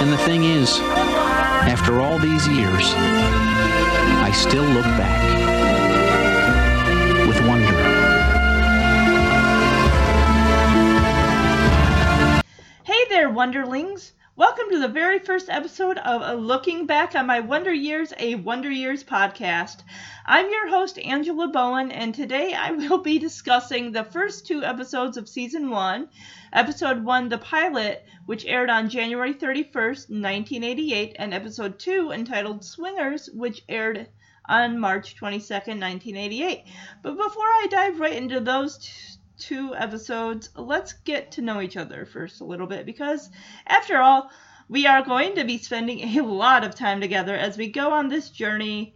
And the thing is, after all these years, I still look back with wonder. Hey there, Wonderlings! Welcome to the very first episode of Looking Back on My Wonder Years, a Wonder Years podcast. I'm your host, Angela Bowen, and today I will be discussing the first two episodes of season one. Episode one, the pilot, which aired on January 31st, 1988, and episode two, entitled Swingers, which aired on March 22nd, 1988. But before I dive right into those two episodes, let's get to know each other first a little bit because, after all, we are going to be spending a lot of time together as we go on this journey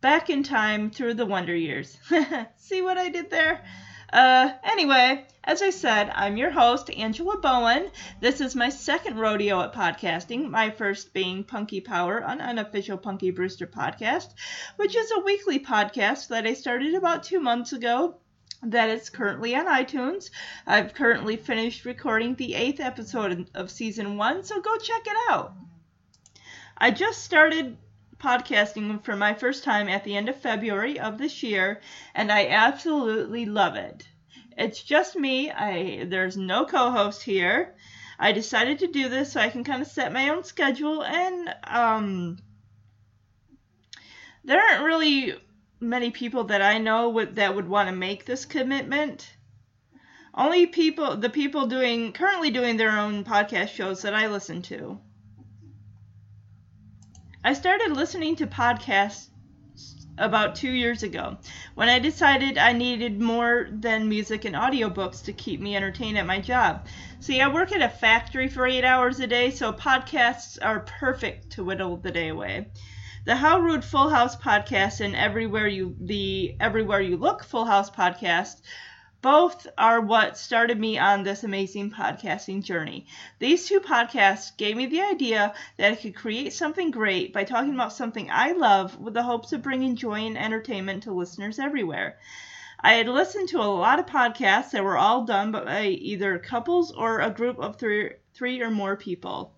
back in time through the Wonder Years. See what I did there? Uh, anyway, as I said, I'm your host, Angela Bowen. This is my second rodeo at podcasting, my first being Punky Power, an unofficial Punky Brewster podcast, which is a weekly podcast that I started about two months ago that is currently on iTunes. I've currently finished recording the eighth episode of season one, so go check it out. I just started podcasting for my first time at the end of February of this year, and I absolutely love it. It's just me. I there's no co-host here. I decided to do this so I can kind of set my own schedule and um there aren't really many people that I know would, that would want to make this commitment. Only people, the people doing currently doing their own podcast shows that I listen to. I started listening to podcasts about two years ago when I decided I needed more than music and audiobooks to keep me entertained at my job. See, I work at a factory for eight hours a day, so podcasts are perfect to whittle the day away. The How Rude Full House podcast and Everywhere You the Everywhere You Look Full House podcast both are what started me on this amazing podcasting journey. These two podcasts gave me the idea that I could create something great by talking about something I love with the hopes of bringing joy and entertainment to listeners everywhere. I had listened to a lot of podcasts that were all done by either couples or a group of three, three or more people.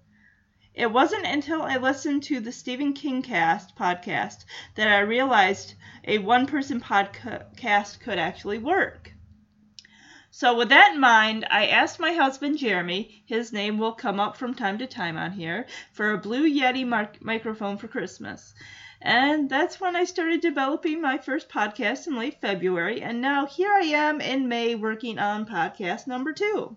It wasn't until I listened to the Stephen King cast podcast that I realized a one person podcast could actually work. So, with that in mind, I asked my husband Jeremy, his name will come up from time to time on here, for a Blue Yeti mic- microphone for Christmas. And that's when I started developing my first podcast in late February, and now here I am in May working on podcast number two.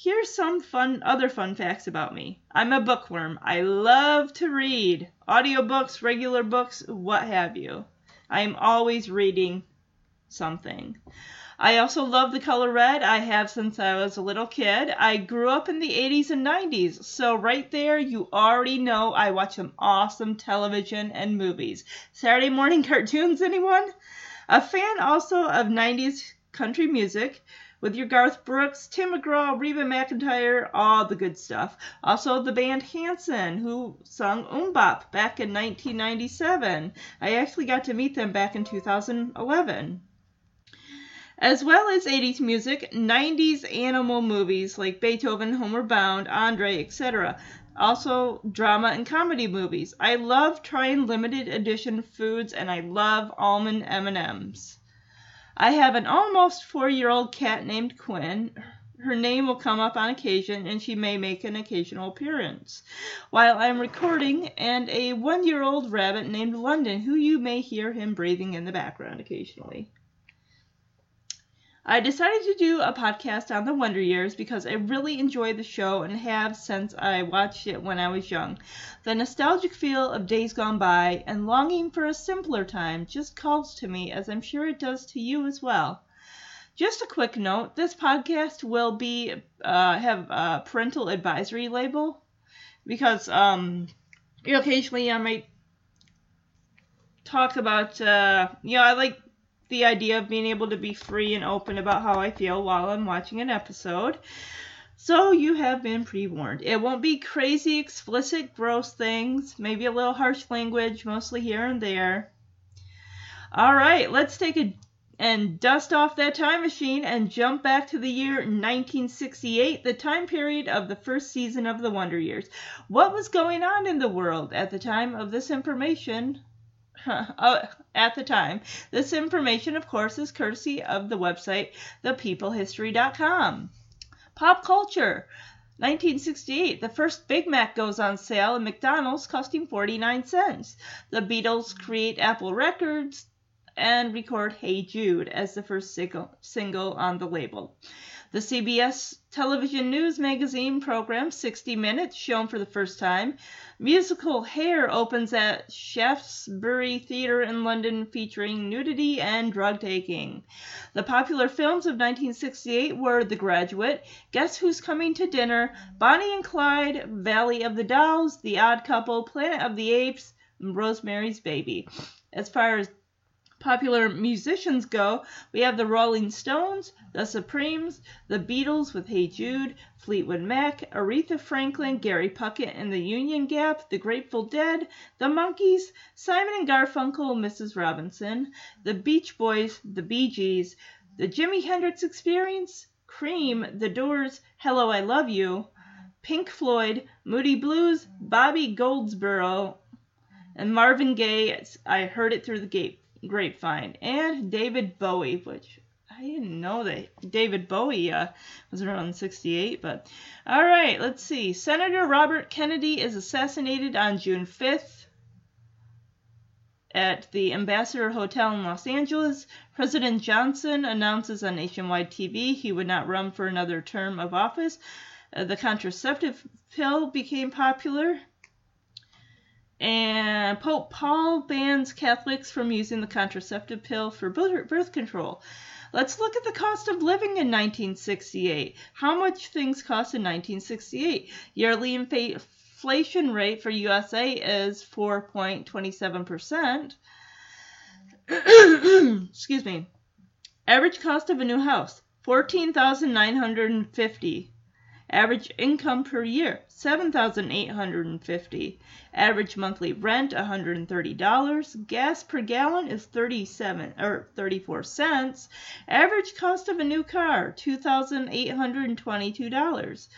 Here's some fun other fun facts about me. I'm a bookworm. I love to read. Audiobooks, regular books, what have you. I am always reading something. I also love the color red. I have since I was a little kid. I grew up in the 80s and 90s, so right there you already know I watch some awesome television and movies. Saturday morning cartoons, anyone? A fan also of 90s country music with your Garth Brooks, Tim McGraw, Reba McEntire, all the good stuff. Also, the band Hanson, who sung MMMBop back in 1997. I actually got to meet them back in 2011. As well as 80s music, 90s animal movies like Beethoven, Homeward Bound, Andre, etc. Also, drama and comedy movies. I love trying limited edition foods, and I love almond M&Ms. I have an almost four year old cat named Quinn. Her name will come up on occasion, and she may make an occasional appearance while I'm recording, and a one year old rabbit named London, who you may hear him breathing in the background occasionally. I decided to do a podcast on the Wonder Years because I really enjoy the show and have since I watched it when I was young. The nostalgic feel of days gone by and longing for a simpler time just calls to me, as I'm sure it does to you as well. Just a quick note: this podcast will be uh, have a parental advisory label because um, occasionally I might talk about uh, you know I like the idea of being able to be free and open about how I feel while I'm watching an episode. So you have been pre warned. It won't be crazy, explicit, gross things, maybe a little harsh language, mostly here and there. All right, let's take a and dust off that time machine and jump back to the year 1968, the time period of the first season of the Wonder Years. What was going on in the world at the time of this information? Uh, at the time. This information, of course, is courtesy of the website thepeoplehistory.com. Pop culture. 1968, the first Big Mac goes on sale at McDonald's, costing 49 cents. The Beatles create Apple Records and record Hey Jude as the first single on the label. The CBS television news magazine program 60 Minutes, shown for the first time. Musical Hair opens at Shaftesbury Theatre in London, featuring nudity and drug taking. The popular films of 1968 were The Graduate, Guess Who's Coming to Dinner, Bonnie and Clyde, Valley of the Dolls, The Odd Couple, Planet of the Apes, and Rosemary's Baby. As far as popular musicians go, we have the Rolling Stones, the Supremes, the Beatles with Hey Jude, Fleetwood Mac, Aretha Franklin, Gary Puckett and the Union Gap, the Grateful Dead, the Monkees, Simon and Garfunkel, Mrs. Robinson, the Beach Boys, the Bee Gees, the Jimi Hendrix Experience, Cream, The Doors, Hello I Love You, Pink Floyd, Moody Blues, Bobby Goldsboro, and Marvin Gaye, I Heard It Through the Gate grapevine, and David Bowie, which I didn't know that David Bowie uh, was around 68, but all right, let's see. Senator Robert Kennedy is assassinated on June 5th at the Ambassador Hotel in Los Angeles. President Johnson announces on nationwide TV he would not run for another term of office. Uh, the contraceptive pill became popular. And Pope Paul bans Catholics from using the contraceptive pill for birth control. Let's look at the cost of living in 1968. How much things cost in 1968? Yearly inflation rate for USA is 4.27%. Excuse me. Average cost of a new house 14,950. Average income per year 7,850. Average monthly rent $130. Gas per gallon is 37 or 34 cents. Average cost of a new car $2,822.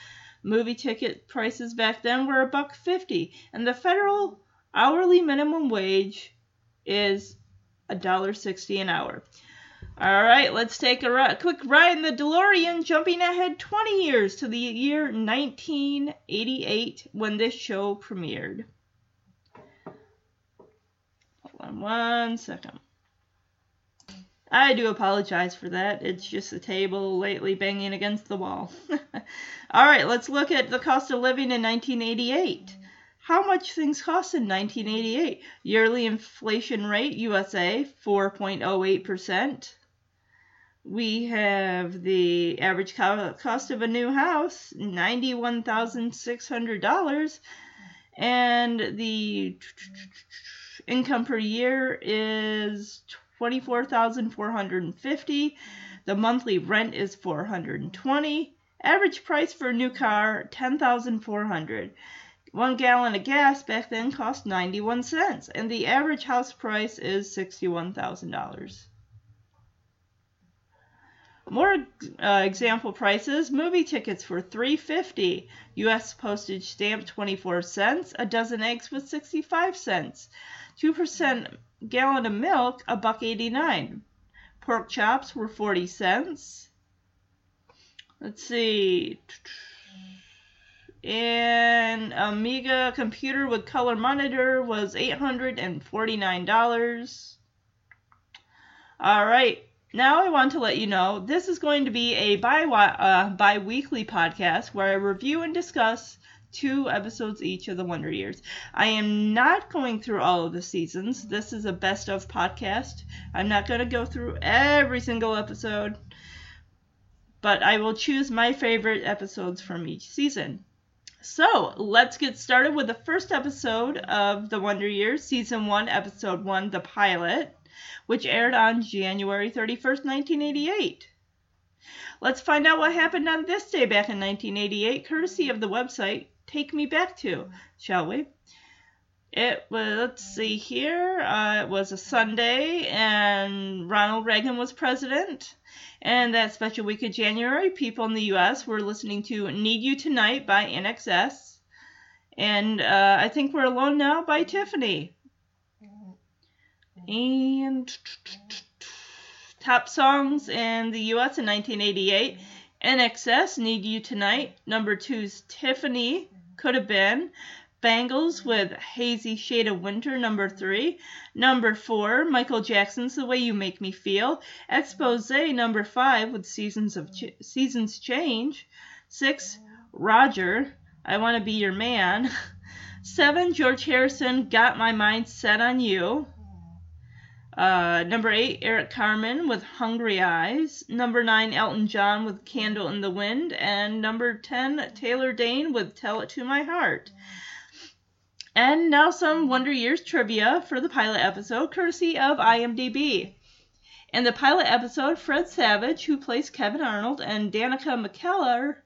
Movie ticket prices back then were a buck 50 and the federal hourly minimum wage is $1.60 an hour. All right, let's take a ri- quick ride in the DeLorean, jumping ahead 20 years to the year 1988 when this show premiered. Hold on one second. I do apologize for that. It's just the table lately banging against the wall. All right, let's look at the cost of living in 1988. How much things cost in 1988? Yearly inflation rate USA 4.08% we have the average cost of a new house $91,600 and the income per year is 24,450 the monthly rent is 420 average price for a new car 10,400 one gallon of gas back then cost 91 cents and the average house price is $61,000 more uh, example prices: movie tickets for 3.50, U.S. postage stamp 24 cents, a dozen eggs was 65 cents, two percent gallon of milk a buck 89, pork chops were 40 cents. Let's see. An Amiga computer with color monitor was $849. All right, now I want to let you know this is going to be a bi uh, bi-weekly podcast where I review and discuss two episodes each of the Wonder Years. I am not going through all of the seasons. This is a best of podcast. I'm not going to go through every single episode, but I will choose my favorite episodes from each season. So, let's get started with the first episode of The Wonder Years, Season 1, Episode 1, The Pilot which aired on January 31st, 1988. Let's find out what happened on this day back in 1988, courtesy of the website Take Me Back To, shall we? It was, let's see here, uh, it was a Sunday, and Ronald Reagan was president. And that special week of January, people in the U.S. were listening to Need You Tonight by INXS. And uh, I Think We're Alone Now by Tiffany. And top songs in the U.S. in 1988 INXS, Need You Tonight. Number two's Tiffany, Could Have Been. Bangles with Hazy Shade of Winter, number three. Number four, Michael Jackson's The Way You Make Me Feel. Expose, number five, with Seasons of Ch- Seasons Change. Six, Roger, I Want to Be Your Man. Seven, George Harrison, Got My Mind Set on You. Uh, number eight, Eric Carmen with Hungry Eyes. Number nine, Elton John with Candle in the Wind. And number ten, Taylor Dayne with Tell It to My Heart. And now some Wonder Years trivia for the pilot episode, courtesy of IMDb. In the pilot episode, Fred Savage, who plays Kevin Arnold, and Danica McKellar,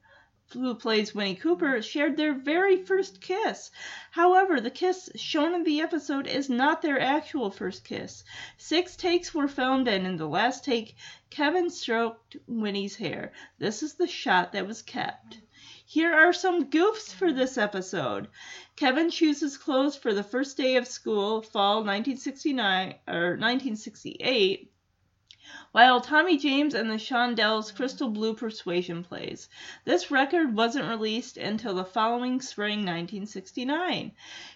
who plays Winnie Cooper, shared their very first kiss. However, the kiss shown in the episode is not their actual first kiss. Six takes were filmed, and in the last take, Kevin stroked Winnie's hair. This is the shot that was kept. Here are some goofs for this episode. Kevin chooses clothes for the first day of school, fall 1969 or 1968, while Tommy James and the Shondells Crystal Blue Persuasion plays. This record wasn't released until the following spring 1969.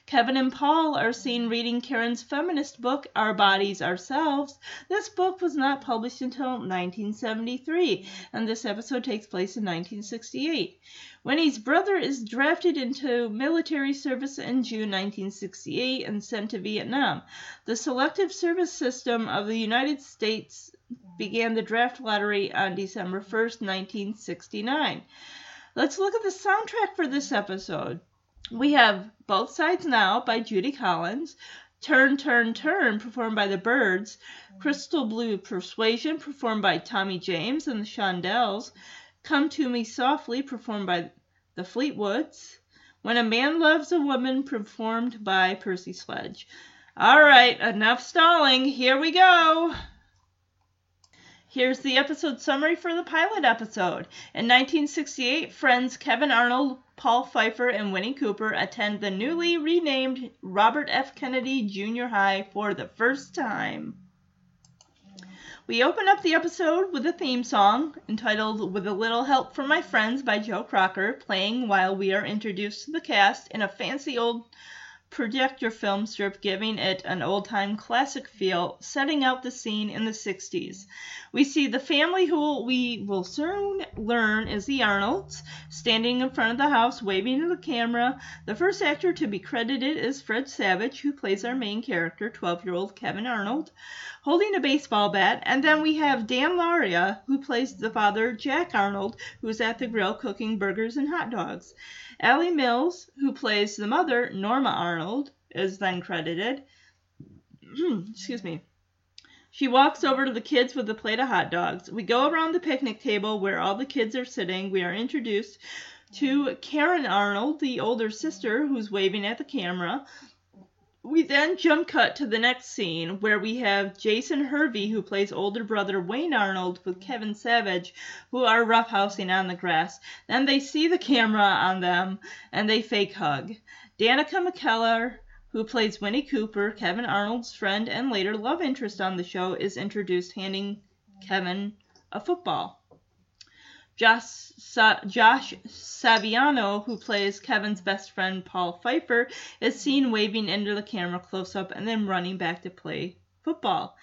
Kevin and Paul are seen reading Karen's feminist book, Our Bodies Ourselves. This book was not published until 1973, and this episode takes place in 1968. Winnie's brother is drafted into military service in June 1968 and sent to Vietnam. The selective service system of the United States began the draft lottery on December 1st, 1969. Let's look at the soundtrack for this episode. We have Both Sides Now by Judy Collins, Turn, Turn, Turn performed by the Byrds, Crystal Blue Persuasion performed by Tommy James and the Shondells, Come to Me Softly, performed by the Fleetwoods. When a Man Loves a Woman, performed by Percy Sledge. All right, enough stalling. Here we go. Here's the episode summary for the pilot episode. In 1968, friends Kevin Arnold, Paul Pfeiffer, and Winnie Cooper attend the newly renamed Robert F. Kennedy Junior High for the first time. We open up the episode with a theme song entitled With a Little Help from My Friends by Joe Cocker, playing while we are introduced to the cast in a fancy old projector film strip, giving it an old time classic feel, setting out the scene in the 60s. We see the family who we will soon learn is the Arnolds, standing in front of the house waving to the camera. The first actor to be credited is Fred Savage, who plays our main character, 12 year old Kevin Arnold, holding a baseball bat. And then we have Dan Lauria, who plays the father, Jack Arnold, who's at the grill cooking burgers and hot dogs. Alley Mills, who plays the mother, Norma Arnold, is then credited. Hmm, excuse me. She walks over to the kids with a plate of hot dogs. We go around the picnic table where all the kids are sitting. We are introduced to Karen Arnold, the older sister, who's waving at the camera. We then jump cut to the next scene where we have Jason Hervey, who plays older brother Wayne Arnold, with Kevin Savage, who are roughhousing on the grass. Then they see the camera on them and they fake hug. Danica McKellar, who plays Winnie Cooper, Kevin Arnold's friend and later love interest on the show, is introduced handing Kevin a football. Josh, Sa- Josh Saviano, who plays Kevin's best friend Paul Pfeiffer, is seen waving into the camera close up and then running back to play football.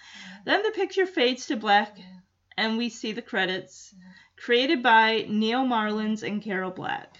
Then the picture fades to black and we see the credits created by Neal Marlens and Carol Black.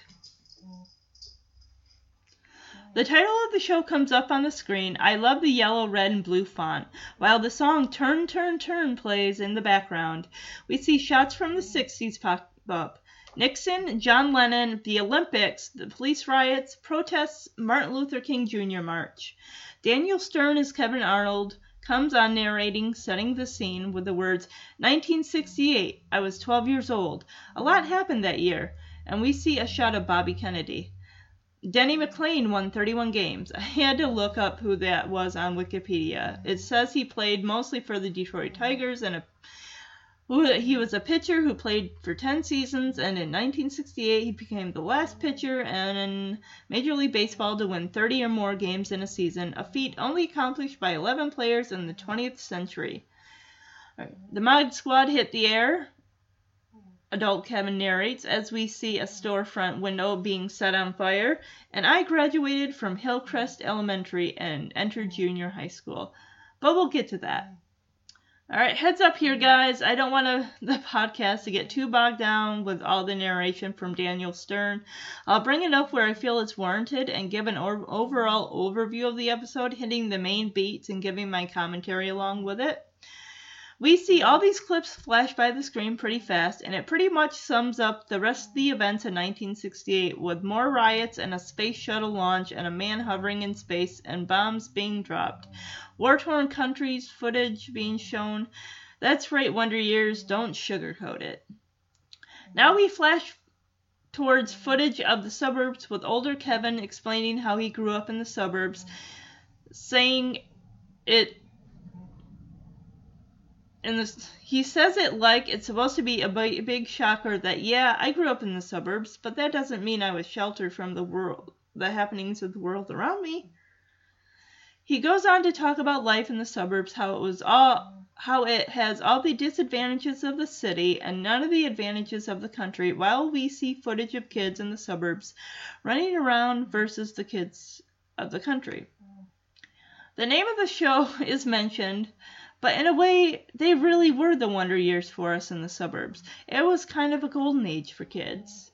The title of the show comes up on the screen. I love the yellow, red, and blue font, while the song Turn, Turn, Turn plays in the background. We see shots from the 60s pop up. Nixon, John Lennon, the Olympics, the police riots, protests, Martin Luther King Jr. March. Daniel Stern as Kevin Arnold comes on narrating, setting the scene with the words 1968, I was 12 years old. A lot happened that year, and we see a shot of Bobby Kennedy. Denny McLain won 31 games. I had to look up who that was on Wikipedia. It says he played mostly for the Detroit Tigers and a, he was a pitcher who played for 10 seasons and in 1968 he became the last pitcher in Major League Baseball to win 30 or more games in a season, a feat only accomplished by 11 players in the 20th century. The Mod Squad hit the air adult Kevin narrates as we see a storefront window being set on fire, and I graduated from Hillcrest Elementary and entered junior high school. But we'll get to that. All right, heads up here, guys. I don't want the podcast to get too bogged down with all the narration from Daniel Stern. I'll bring it up where I feel it's warranted and give an or- overall overview of the episode, hitting the main beats and giving my commentary along with it. We see all these clips flash by the screen pretty fast, and it pretty much sums up the rest of the events in 1968 with more riots and a space shuttle launch and a man hovering in space and bombs being dropped. War torn countries footage being shown. That's right, Wonder Years, don't sugarcoat it. Now we flash towards footage of the suburbs with older Kevin explaining how he grew up in the suburbs, saying it and this, he says it like it's supposed to be a big, big shocker that yeah, I grew up in the suburbs, but that doesn't mean I was sheltered from the world, the happenings of the world around me. He goes on to talk about life in the suburbs, how it was all how it has all the disadvantages of the city and none of the advantages of the country, while we see footage of kids in the suburbs running around versus the kids of the country. The name of the show is mentioned but in a way, they really were the wonder years for us in the suburbs. It was kind of a golden age for kids.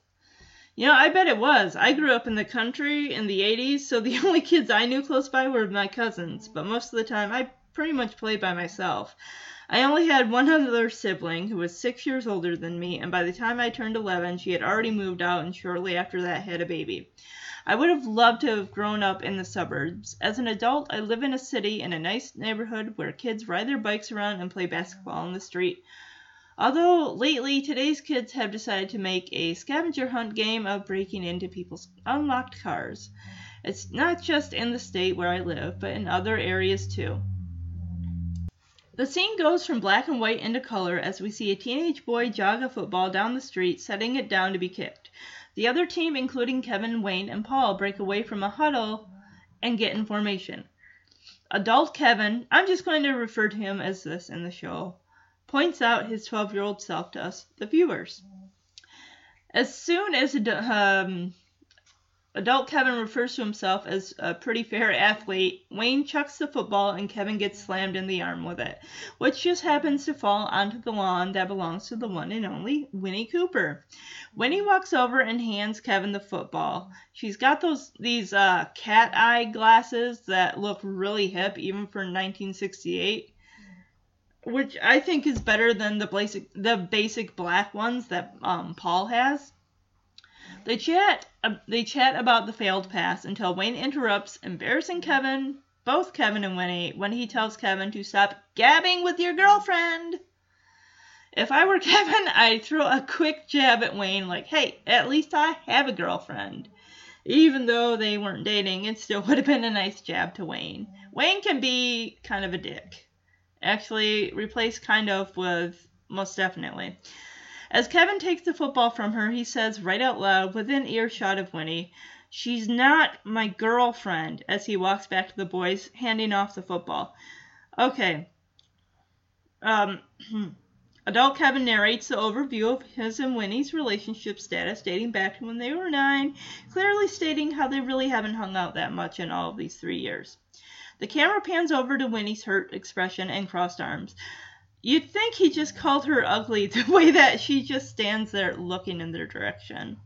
You know, I bet it was. I grew up in the country in the 80s, so the only kids I knew close by were my cousins, but most of the time I pretty much played by myself. I only had one other sibling who was six years older than me, and by the time I turned 11, she had already moved out and shortly after that had a baby. I would have loved to have grown up in the suburbs. As an adult, I live in a city in a nice neighborhood where kids ride their bikes around and play basketball in the street. Although lately today's kids have decided to make a scavenger hunt game of breaking into people's unlocked cars. It's not just in the state where I live, but in other areas too. The scene goes from black and white into color as we see a teenage boy jog a football down the street, setting it down to be kicked. The other team, including Kevin, Wayne, and Paul, break away from a huddle and get in formation. Adult Kevin, I'm just going to refer to him as this in the show, points out his 12 year old self to us, the viewers. As soon as um, Adult Kevin refers to himself as a pretty fair athlete. Wayne chucks the football and Kevin gets slammed in the arm with it, which just happens to fall onto the lawn that belongs to the one and only Winnie Cooper. Winnie walks over and hands Kevin the football. She's got those these uh, cat eye glasses that look really hip even for 1968 which I think is better than the basic the basic black ones that um, Paul has. They chat uh, they chat about the failed pass until Wayne interrupts, embarrassing Kevin, both Kevin and Winnie, when he tells Kevin to stop gabbing with your girlfriend. If I were Kevin, I'd throw a quick jab at Wayne, like, hey, at least I have a girlfriend. Even though they weren't dating, it still would have been a nice jab to Wayne. Wayne can be kind of a dick. Actually, replace kind of with most definitely. As Kevin takes the football from her, he says right out loud, within earshot of Winnie, She's not my girlfriend, as he walks back to the boys, handing off the football. Okay. Um, adult Kevin narrates the overview of his and Winnie's relationship status dating back to when they were nine, clearly stating how they really haven't hung out that much in all of these three years. The camera pans over to Winnie's hurt expression and crossed arms. You'd think he just called her ugly the way that she just stands there looking in their direction.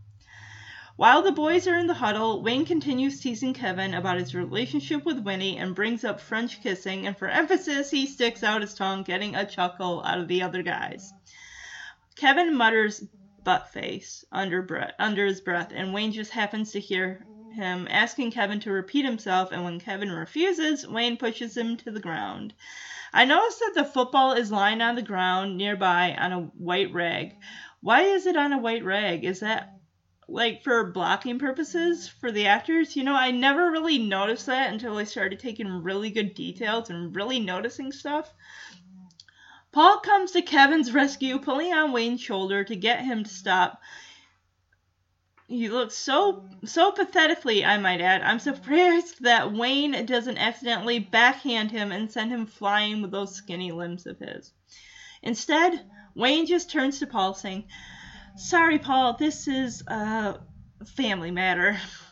While the boys are in the huddle, Wayne continues teasing Kevin about his relationship with Winnie and brings up French kissing, and for emphasis, he sticks out his tongue, getting a chuckle out of the other guys. Kevin mutters butt face under, breath, under his breath, and Wayne just happens to hear him asking Kevin to repeat himself, and when Kevin refuses, Wayne pushes him to the ground. I notice that the football is lying on the ground nearby on a white rag. Why is it on a white rag? Is that like for blocking purposes for the actors. You know, I never really noticed that until I started taking really good details and really noticing stuff. Paul comes to Kevin's rescue, pulling on Wayne's shoulder to get him to stop. He looks so so pathetically, I might add. I'm surprised that Wayne doesn't accidentally backhand him and send him flying with those skinny limbs of his. Instead, Wayne just turns to Paul saying, Sorry, Paul, this is a family matter.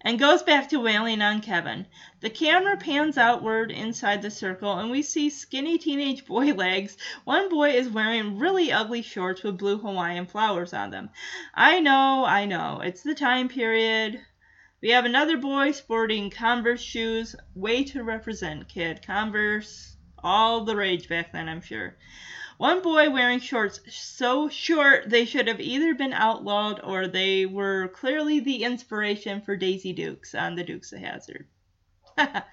And goes back to wailing on Kevin. The camera pans outward inside the circle, and we see skinny teenage boy legs. One boy is wearing really ugly shorts with blue Hawaiian flowers on them. I know, I know, it's the time period. We have another boy sporting Converse shoes. Way to represent, kid. Converse, all the rage back then, I'm sure. One boy wearing shorts so short they should have either been outlawed or they were clearly the inspiration for Daisy Dukes on the Dukes of Hazzard.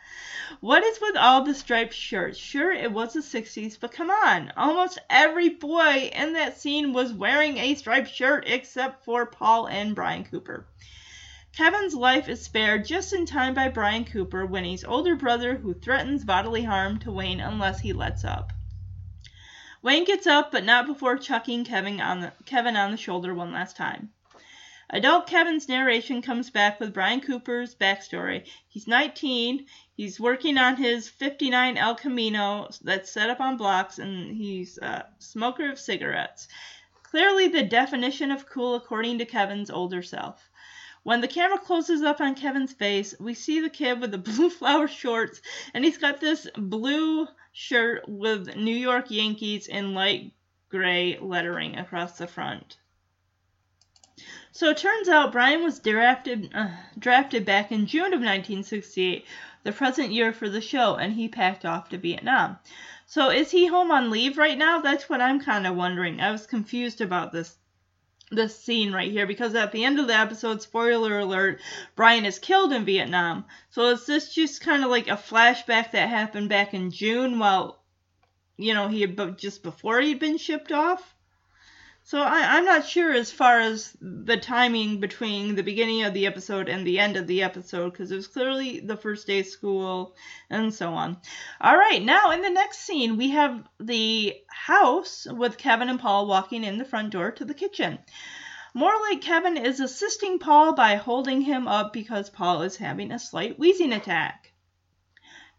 what is with all the striped shirts? Sure, it was the 60s, but come on. Almost every boy in that scene was wearing a striped shirt except for Paul and Brian Cooper. Kevin's life is spared just in time by Brian Cooper, Winnie's older brother who threatens bodily harm to Wayne unless he lets up. Wayne gets up, but not before chucking Kevin on the, Kevin on the shoulder one last time. Adult Kevin's narration comes back with Brian Cooper's backstory. He's 19, he's working on his 59 El Camino that's set up on blocks, and he's a smoker of cigarettes. Clearly the definition of cool according to Kevin's older self. When the camera closes up on Kevin's face, we see the kid with the blue flower shorts, and he's got this blue shirt with New York Yankees in light gray lettering across the front. So it turns out Brian was drafted uh, drafted back in June of 1968, the present year for the show, and he packed off to Vietnam. So is he home on leave right now? That's what I'm kind of wondering. I was confused about this this scene right here because at the end of the episode, spoiler alert, Brian is killed in Vietnam. So is this just kind of like a flashback that happened back in June while, you know, he had just before he'd been shipped off? So I, I'm not sure as far as the timing between the beginning of the episode and the end of the episode because it was clearly the first day of school and so on. All right, now in the next scene we have the house with Kevin and Paul walking in the front door to the kitchen. More like Kevin is assisting Paul by holding him up because Paul is having a slight wheezing attack.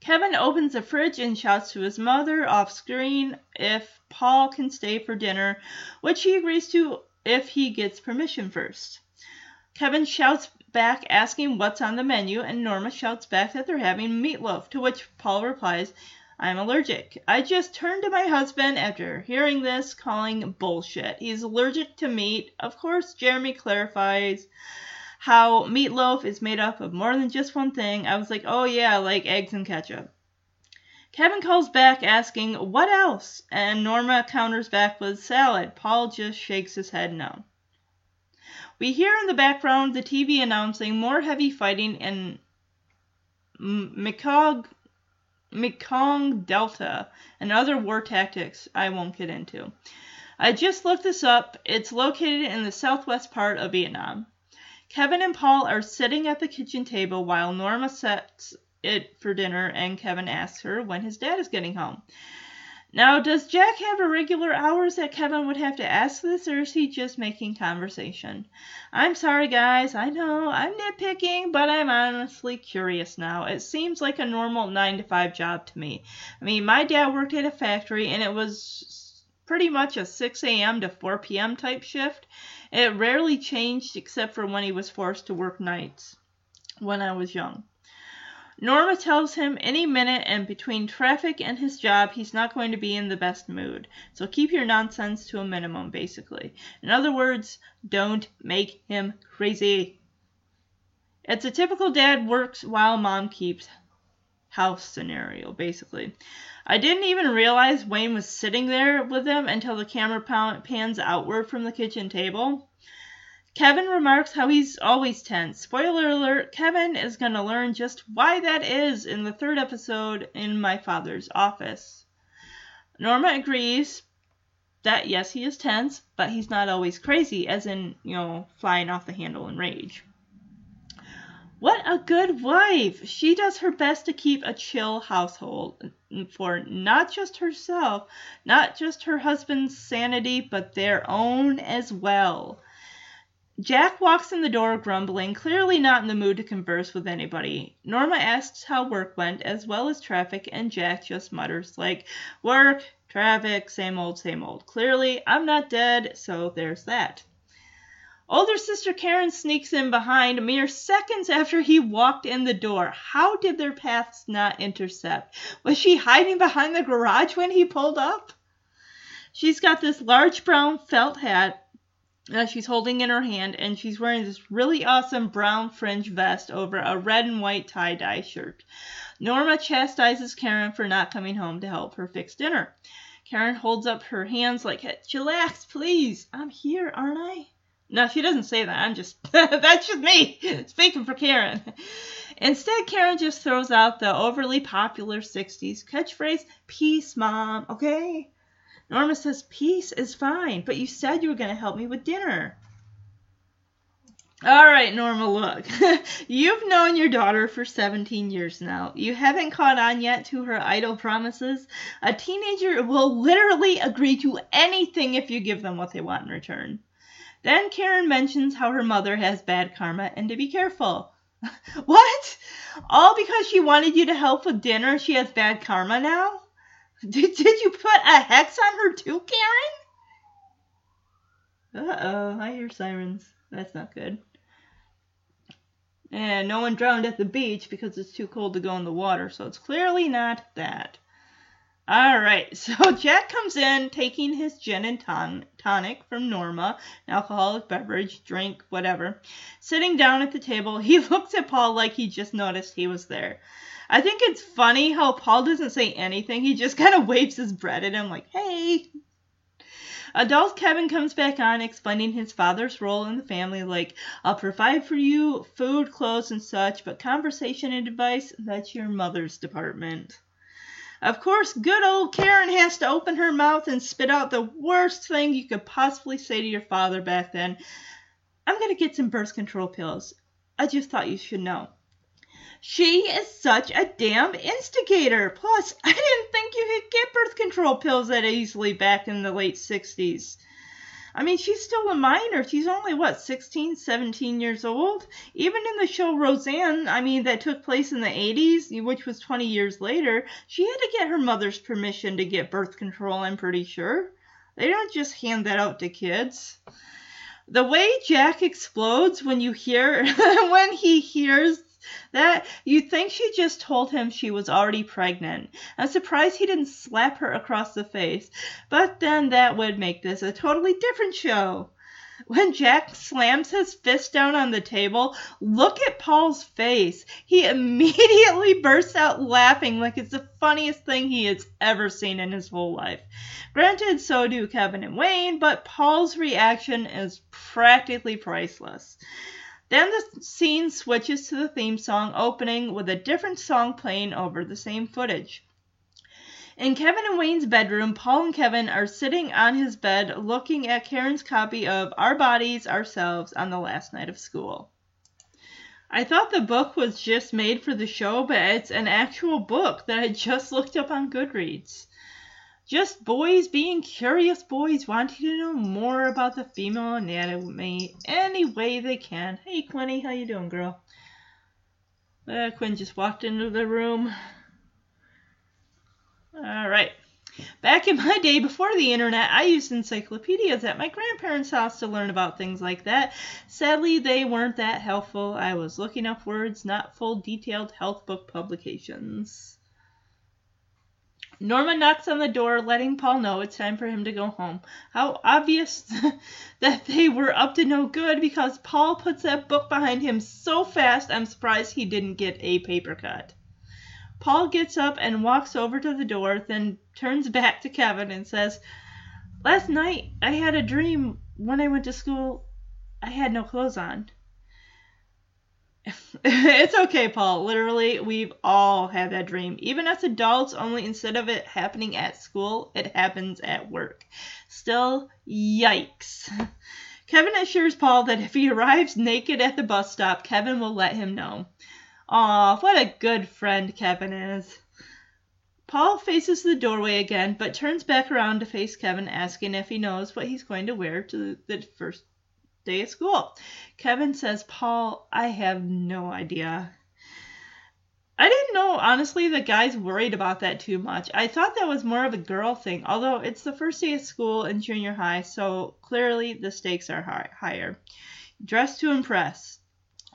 Kevin opens the fridge and shouts to his mother off screen if Paul can stay for dinner, which he agrees to if he gets permission first. Kevin shouts back asking what's on the menu, and Norma shouts back that they're having meatloaf, to which Paul replies, I'm allergic. I just turned to my husband after hearing this, calling bullshit. He's allergic to meat. Of course, Jeremy clarifies how meatloaf is made up of more than just one thing. I was like, oh yeah, like eggs and ketchup. Kevin calls back asking, what else? And Norma counters back with salad. Paul just shakes his head no. We hear in the background the TV announcing more heavy fighting in Mekong, Mekong Delta and other war tactics I won't get into. I just looked this up. It's located in the southwest part of Vietnam. Kevin and Paul are sitting at the kitchen table while Norma sets it for dinner and Kevin asks her when his dad is getting home. Now, does Jack have irregular hours that Kevin would have to ask this, or is he just making conversation? I'm sorry, guys. I know I'm nitpicking, but I'm honestly curious now. It seems like a normal 9 to 5 job to me. I mean, my dad worked at a factory, and it was pretty much a 6 a.m. to 4 p.m. type shift. It rarely changed except for when he was forced to work nights when I was young. Norma tells him any minute and between traffic and his job he's not going to be in the best mood. So keep your nonsense to a minimum, basically. In other words, don't make him crazy. It's a typical dad works while mom keeps house scenario, basically. I didn't even realize Wayne was sitting there with them until the camera pans outward from the kitchen table. Kevin remarks how he's always tense. Spoiler alert, Kevin is going to learn just why that is in the third episode in My Father's Office. Norma agrees, that yes, he is tense, but he's not always crazy, as in, you know, flying off the handle in rage. What a good wife! She does her best to keep a chill household for not just herself, not just her husband's sanity, but their own as well. Jack walks in the door grumbling, clearly not in the mood to converse with anybody. Norma asks how work went, as well as traffic, and Jack just mutters, like, work, traffic, same old, same old. Clearly, I'm not dead, so there's that. Older sister Karen sneaks in behind mere seconds after he walked in the door. How did their paths not intercept? Was she hiding behind the garage when he pulled up? She's got this large brown felt hat that she's holding in her hand, and she's wearing this really awesome brown fringe vest over a red and white tie dye shirt. Norma chastises Karen for not coming home to help her fix dinner. Karen holds up her hands like, Chillax, please. I'm here, aren't I? No, she doesn't say that. I'm just, that's just me speaking for Karen. Instead, Karen just throws out the overly popular 60s catchphrase, Peace, Mom, okay? Norma says, Peace is fine, but you said you were going to help me with dinner. All right, Norma, look. You've known your daughter for 17 years now. You haven't caught on yet to her idle promises. A teenager will literally agree to anything if you give them what they want in return. Then Karen mentions how her mother has bad karma and to be careful. what? All because she wanted you to help with dinner, she has bad karma now? Did, did you put a hex on her too, Karen? Uh oh, I hear sirens. That's not good. And no one drowned at the beach because it's too cold to go in the water, so it's clearly not that. Alright, so Jack comes in taking his gin and ton- tonic from Norma, an alcoholic beverage, drink, whatever. Sitting down at the table, he looks at Paul like he just noticed he was there. I think it's funny how Paul doesn't say anything. He just kind of waves his bread at him, like, hey. Adult Kevin comes back on explaining his father's role in the family, like, I'll provide for you food, clothes, and such, but conversation and advice, that's your mother's department. Of course, good old Karen has to open her mouth and spit out the worst thing you could possibly say to your father back then. I'm going to get some birth control pills. I just thought you should know. She is such a damn instigator. Plus, I didn't think you could get birth control pills that easily back in the late 60s. I mean, she's still a minor. She's only, what, 16, 17 years old? Even in the show Roseanne, I mean, that took place in the 80s, which was 20 years later, she had to get her mother's permission to get birth control, I'm pretty sure. They don't just hand that out to kids. The way Jack explodes when you hear, when he hears that you'd think she just told him she was already pregnant. I'm surprised he didn't slap her across the face, but then that would make this a totally different show. When Jack slams his fist down on the table, look at Paul's face. He immediately bursts out laughing like it's the funniest thing he has ever seen in his whole life. Granted, so do Kevin and Wayne, but Paul's reaction is practically priceless. Then the scene switches to the theme song opening with a different song playing over the same footage. In Kevin and Wayne's bedroom, Paul and Kevin are sitting on his bed looking at Karen's copy of Our Bodies, Ourselves on the last night of school. I thought the book was just made for the show, but it's an actual book that I just looked up on Goodreads. Just boys being curious boys wanting to know more about the female anatomy any way they can. Hey, Quinny, how you doing, girl? Uh, Quinn just walked into the room. All right. Back in my day, before the internet, I used encyclopedias at my grandparents' house to learn about things like that. Sadly, they weren't that helpful. I was looking up words, not full detailed health book publications. Norma knocks on the door, letting Paul know it's time for him to go home. How obvious that they were up to no good because Paul puts that book behind him so fast I'm surprised he didn't get a paper cut. Paul gets up and walks over to the door, then turns back to Kevin and says, Last night I had a dream when I went to school I had no clothes on. it's okay, Paul. Literally, we've all had that dream. Even as adults, only instead of it happening at school, it happens at work. Still, yikes. Kevin assures Paul that if he arrives naked at the bus stop, Kevin will let him know. Aw, what a good friend Kevin is. Paul faces the doorway again, but turns back around to face Kevin, asking if he knows what he's going to wear to the first day of school. Kevin says, Paul, I have no idea. I didn't know, honestly, the guys worried about that too much. I thought that was more of a girl thing, although it's the first day of school in junior high, so clearly the stakes are high, higher. Dress to impress.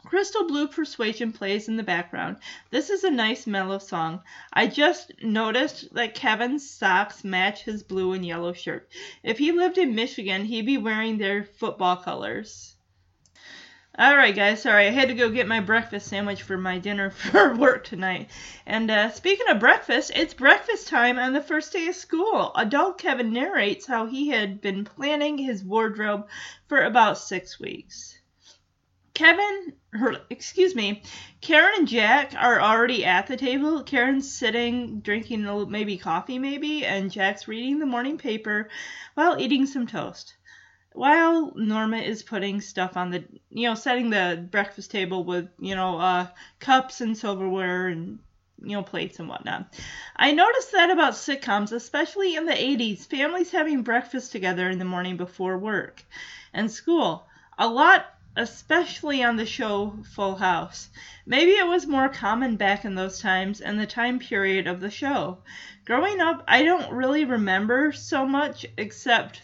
Crystal Blue Persuasion plays in the background. This is a nice mellow song. I just noticed that Kevin's socks match his blue and yellow shirt. If he lived in Michigan, he'd be wearing their football colors. Alright, guys, sorry, I had to go get my breakfast sandwich for my dinner for work tonight. And uh, speaking of breakfast, it's breakfast time on the first day of school. Adult Kevin narrates how he had been planning his wardrobe for about six weeks. Kevin, excuse me, Karen and Jack are already at the table. Karen's sitting, drinking a, maybe coffee, maybe, and Jack's reading the morning paper while eating some toast. While Norma is putting stuff on the, you know, setting the breakfast table with, you know, uh, cups and silverware and you know, plates and whatnot. I noticed that about sitcoms, especially in the 80s, families having breakfast together in the morning before work and school. A lot especially on the show Full House. Maybe it was more common back in those times and the time period of the show. Growing up, I don't really remember so much except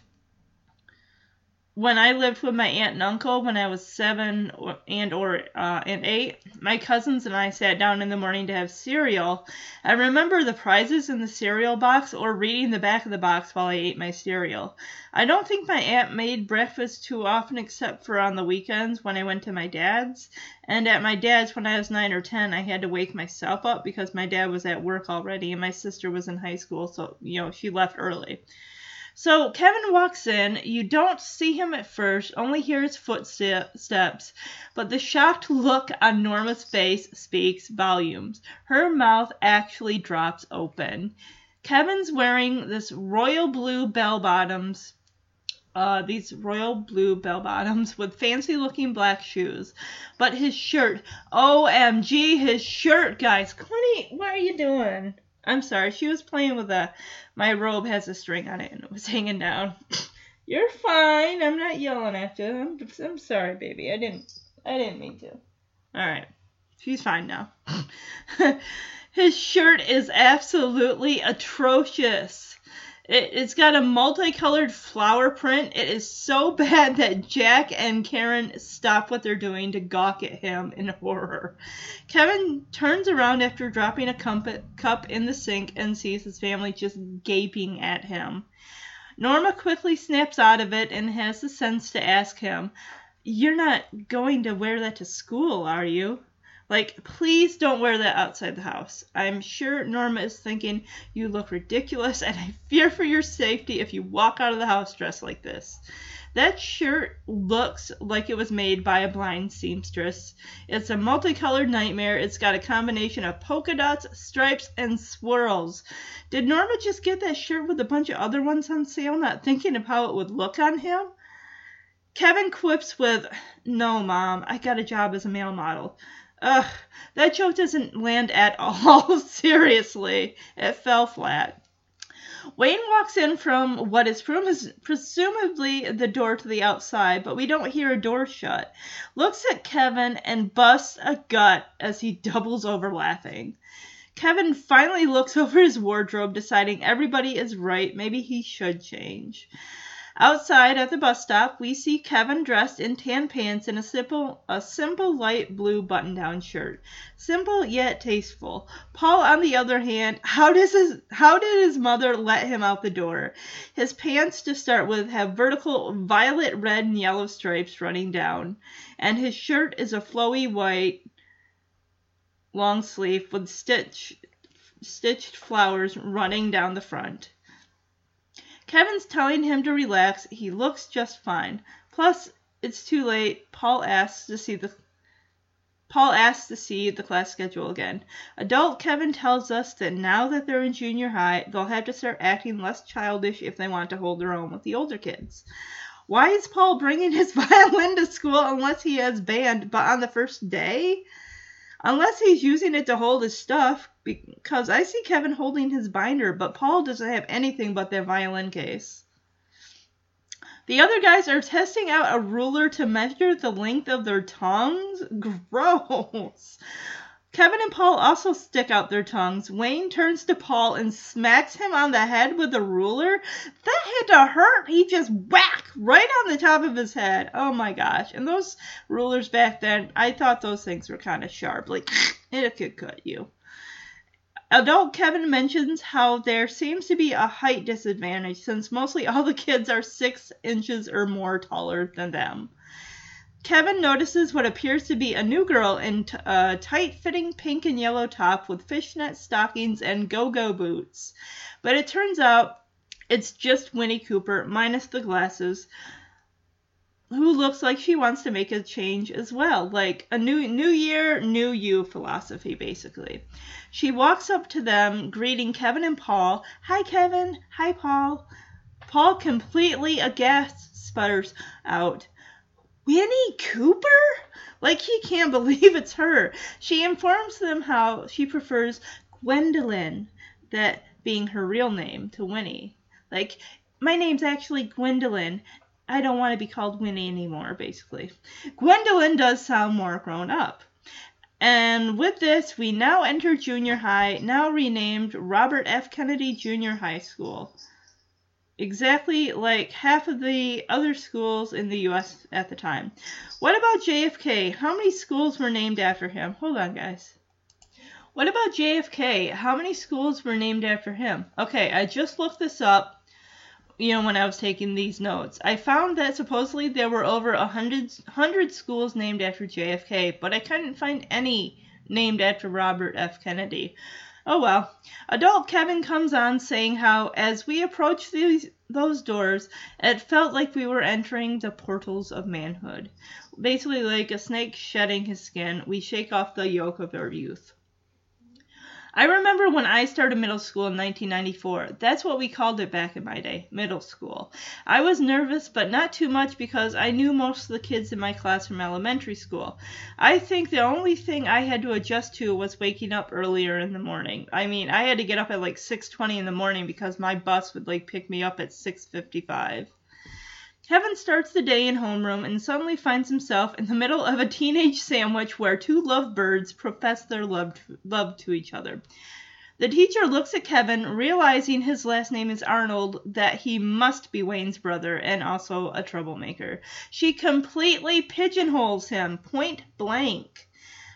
when I lived with my aunt and uncle when I was seven and or uh, and eight, my cousins and I sat down in the morning to have cereal. I remember the prizes in the cereal box or reading the back of the box while I ate my cereal. I don't think my aunt made breakfast too often except for on the weekends when I went to my dad's. And at my dad's when I was nine or ten, I had to wake myself up because my dad was at work already and my sister was in high school, so you know she left early. So Kevin walks in. You don't see him at first, only hear his footsteps, but the shocked look on Norma's face speaks volumes. Her mouth actually drops open. Kevin's wearing this royal blue bell bottoms. Uh, these royal blue bell bottoms with fancy looking black shoes. But his shirt, OMG, his shirt, guys. Quinny, what are you doing? I'm sorry, she was playing with a. My robe has a string on it and it was hanging down. You're fine. I'm not yelling at you. I'm, I'm sorry, baby. I didn't. I didn't mean to. All right, she's fine now. His shirt is absolutely atrocious. It, it's got a multicolored flower print. It is so bad that Jack and Karen stop what they're doing to gawk at him in horror. Kevin turns around after dropping a cup in the sink and sees his family just gaping at him. Norma quickly snaps out of it and has the sense to ask him, You're not going to wear that to school, are you? Like, please don't wear that outside the house. I'm sure Norma is thinking you look ridiculous, and I fear for your safety if you walk out of the house dressed like this. That shirt looks like it was made by a blind seamstress. It's a multicolored nightmare. It's got a combination of polka dots, stripes, and swirls. Did Norma just get that shirt with a bunch of other ones on sale, not thinking of how it would look on him? Kevin quips with, No, Mom, I got a job as a male model. Ugh, that joke doesn't land at all. Seriously, it fell flat. Wayne walks in from what is presumably the door to the outside, but we don't hear a door shut. Looks at Kevin and busts a gut as he doubles over laughing. Kevin finally looks over his wardrobe, deciding everybody is right. Maybe he should change. Outside at the bus stop, we see Kevin dressed in tan pants and a simple, a simple light blue button-down shirt. Simple yet tasteful. Paul, on the other hand, how does his how did his mother let him out the door? His pants, to start with, have vertical violet, red, and yellow stripes running down, and his shirt is a flowy white long sleeve with stitch stitched flowers running down the front. Kevin's telling him to relax. He looks just fine. Plus, it's too late. Paul asks to see the Paul asks to see the class schedule again. Adult Kevin tells us that now that they're in junior high, they'll have to start acting less childish if they want to hold their own with the older kids. Why is Paul bringing his violin to school unless he has band, but on the first day? Unless he's using it to hold his stuff, because I see Kevin holding his binder, but Paul doesn't have anything but that violin case. The other guys are testing out a ruler to measure the length of their tongues. Gross. Kevin and Paul also stick out their tongues. Wayne turns to Paul and smacks him on the head with a ruler. That had to hurt. He just whack right on the top of his head. Oh my gosh. And those rulers back then, I thought those things were kind of sharp. Like, it could cut you. Adult Kevin mentions how there seems to be a height disadvantage since mostly all the kids are six inches or more taller than them. Kevin notices what appears to be a new girl in a uh, tight fitting pink and yellow top with fishnet stockings and go go boots. But it turns out it's just Winnie Cooper, minus the glasses, who looks like she wants to make a change as well. Like a new new year, new you philosophy, basically. She walks up to them, greeting Kevin and Paul. Hi, Kevin. Hi, Paul. Paul, completely aghast, sputters out. Winnie Cooper? Like he can't believe it's her. She informs them how she prefers Gwendolyn, that being her real name, to Winnie. Like, my name's actually Gwendolyn. I don't want to be called Winnie anymore, basically. Gwendolyn does sound more grown up. And with this, we now enter junior high, now renamed Robert F. Kennedy Junior High School exactly like half of the other schools in the US at the time. What about JFK? How many schools were named after him? Hold on, guys. What about JFK? How many schools were named after him? Okay, I just looked this up, you know, when I was taking these notes. I found that supposedly there were over a hundred, hundred schools named after JFK, but I couldn't find any named after Robert F. Kennedy. Oh well. Adult Kevin comes on saying how, as we approached these, those doors, it felt like we were entering the portals of manhood. Basically, like a snake shedding his skin, we shake off the yoke of our youth. I remember when I started middle school in 1994. That's what we called it back in my day, middle school. I was nervous, but not too much because I knew most of the kids in my class from elementary school. I think the only thing I had to adjust to was waking up earlier in the morning. I mean, I had to get up at like 6:20 in the morning because my bus would like pick me up at 6:55. Kevin starts the day in homeroom and suddenly finds himself in the middle of a teenage sandwich where two lovebirds profess their love, love to each other. The teacher looks at Kevin, realizing his last name is Arnold, that he must be Wayne's brother and also a troublemaker. She completely pigeonholes him, point blank.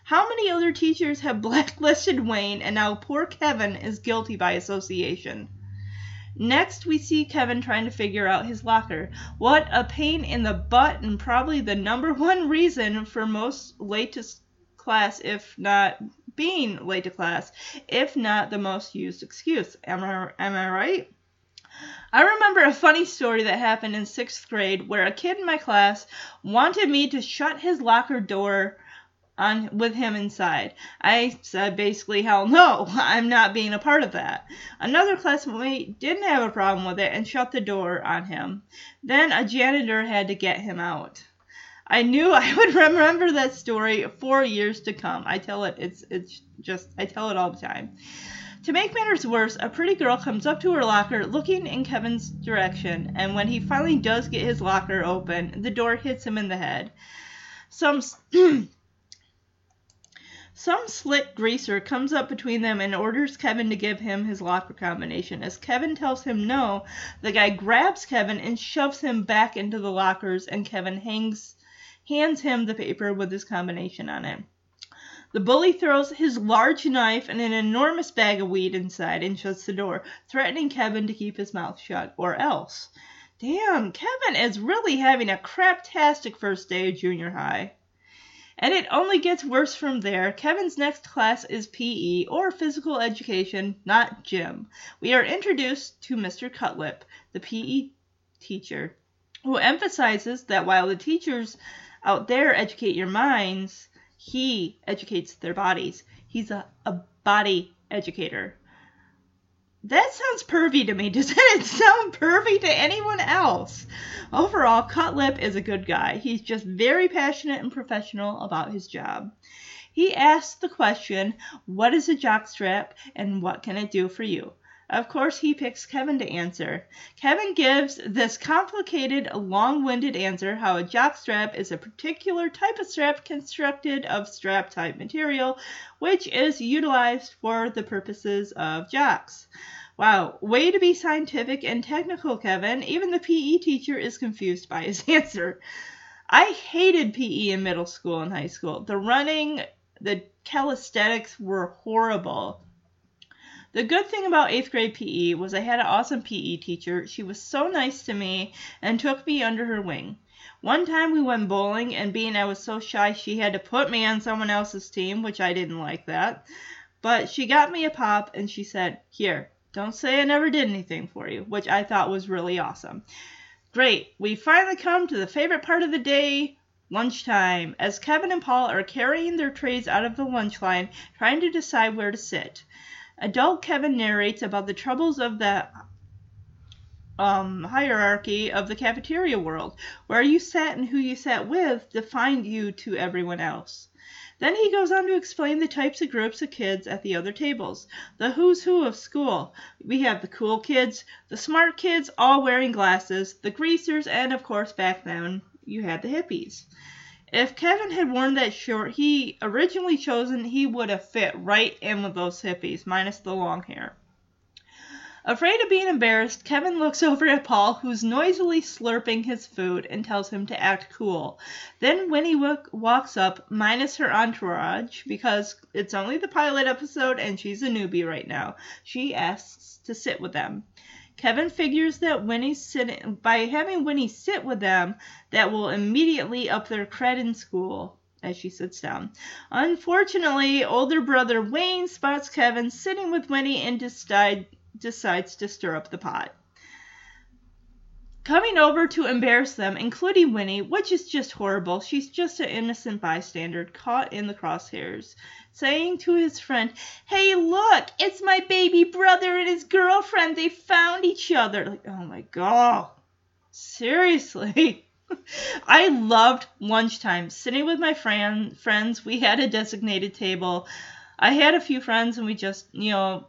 How many other teachers have blacklisted Wayne and now poor Kevin is guilty by association? Next, we see Kevin trying to figure out his locker. What a pain in the butt, and probably the number one reason for most late to class, if not being late to class, if not the most used excuse. Am I, am I right? I remember a funny story that happened in sixth grade where a kid in my class wanted me to shut his locker door on with him inside. I said basically, hell no, I'm not being a part of that. Another classmate didn't have a problem with it and shut the door on him. Then a janitor had to get him out. I knew I would remember that story for years to come. I tell it, it's it's just I tell it all the time. To make matters worse, a pretty girl comes up to her locker looking in Kevin's direction, and when he finally does get his locker open, the door hits him in the head. Some Some slick greaser comes up between them and orders Kevin to give him his locker combination. As Kevin tells him no, the guy grabs Kevin and shoves him back into the lockers, and Kevin hangs, hands him the paper with his combination on it. The bully throws his large knife and an enormous bag of weed inside and shuts the door, threatening Kevin to keep his mouth shut, or else. Damn, Kevin is really having a craptastic first day of junior high. And it only gets worse from there. Kevin's next class is PE, or physical education, not gym. We are introduced to Mr. Cutlip, the PE teacher, who emphasizes that while the teachers out there educate your minds, He educates their bodies. He's a, a body educator. That sounds pervy to me. Does it sound pervy to anyone else? Overall, Cutlip is a good guy. He's just very passionate and professional about his job. He asks the question, What is a jockstrap and what can it do for you? Of course, he picks Kevin to answer. Kevin gives this complicated, long winded answer how a jockstrap is a particular type of strap constructed of strap type material, which is utilized for the purposes of jocks. Wow, way to be scientific and technical, Kevin. Even the PE teacher is confused by his answer. I hated PE in middle school and high school. The running, the calisthenics were horrible. The good thing about eighth grade PE was I had an awesome PE teacher. She was so nice to me and took me under her wing. One time we went bowling, and being I was so shy, she had to put me on someone else's team, which I didn't like that. But she got me a pop and she said, Here, don't say I never did anything for you, which I thought was really awesome. Great, we finally come to the favorite part of the day lunchtime, as Kevin and Paul are carrying their trays out of the lunch line, trying to decide where to sit. Adult Kevin narrates about the troubles of the um, hierarchy of the cafeteria world, where you sat and who you sat with defined you to everyone else. Then he goes on to explain the types of groups of kids at the other tables. The who's who of school. We have the cool kids, the smart kids, all wearing glasses, the greasers, and of course, back then, you had the hippies. If Kevin had worn that shirt he originally chosen, he would have fit right in with those hippies, minus the long hair. Afraid of being embarrassed, Kevin looks over at Paul, who's noisily slurping his food, and tells him to act cool. Then Winnie w- walks up, minus her entourage, because it's only the pilot episode and she's a newbie right now. She asks to sit with them. Kevin figures that Winnie's sitting by having Winnie sit with them, that will immediately up their cred in school. As she sits down. Unfortunately, older brother Wayne spots Kevin sitting with Winnie and decide, decides to stir up the pot. Coming over to embarrass them, including Winnie, which is just horrible. She's just an innocent bystander caught in the crosshairs saying to his friend, Hey, look, it's my baby brother and his girlfriend. They found each other. Like, oh my God. Seriously. I loved lunchtime. Sitting with my friend, friends, we had a designated table. I had a few friends and we just, you know,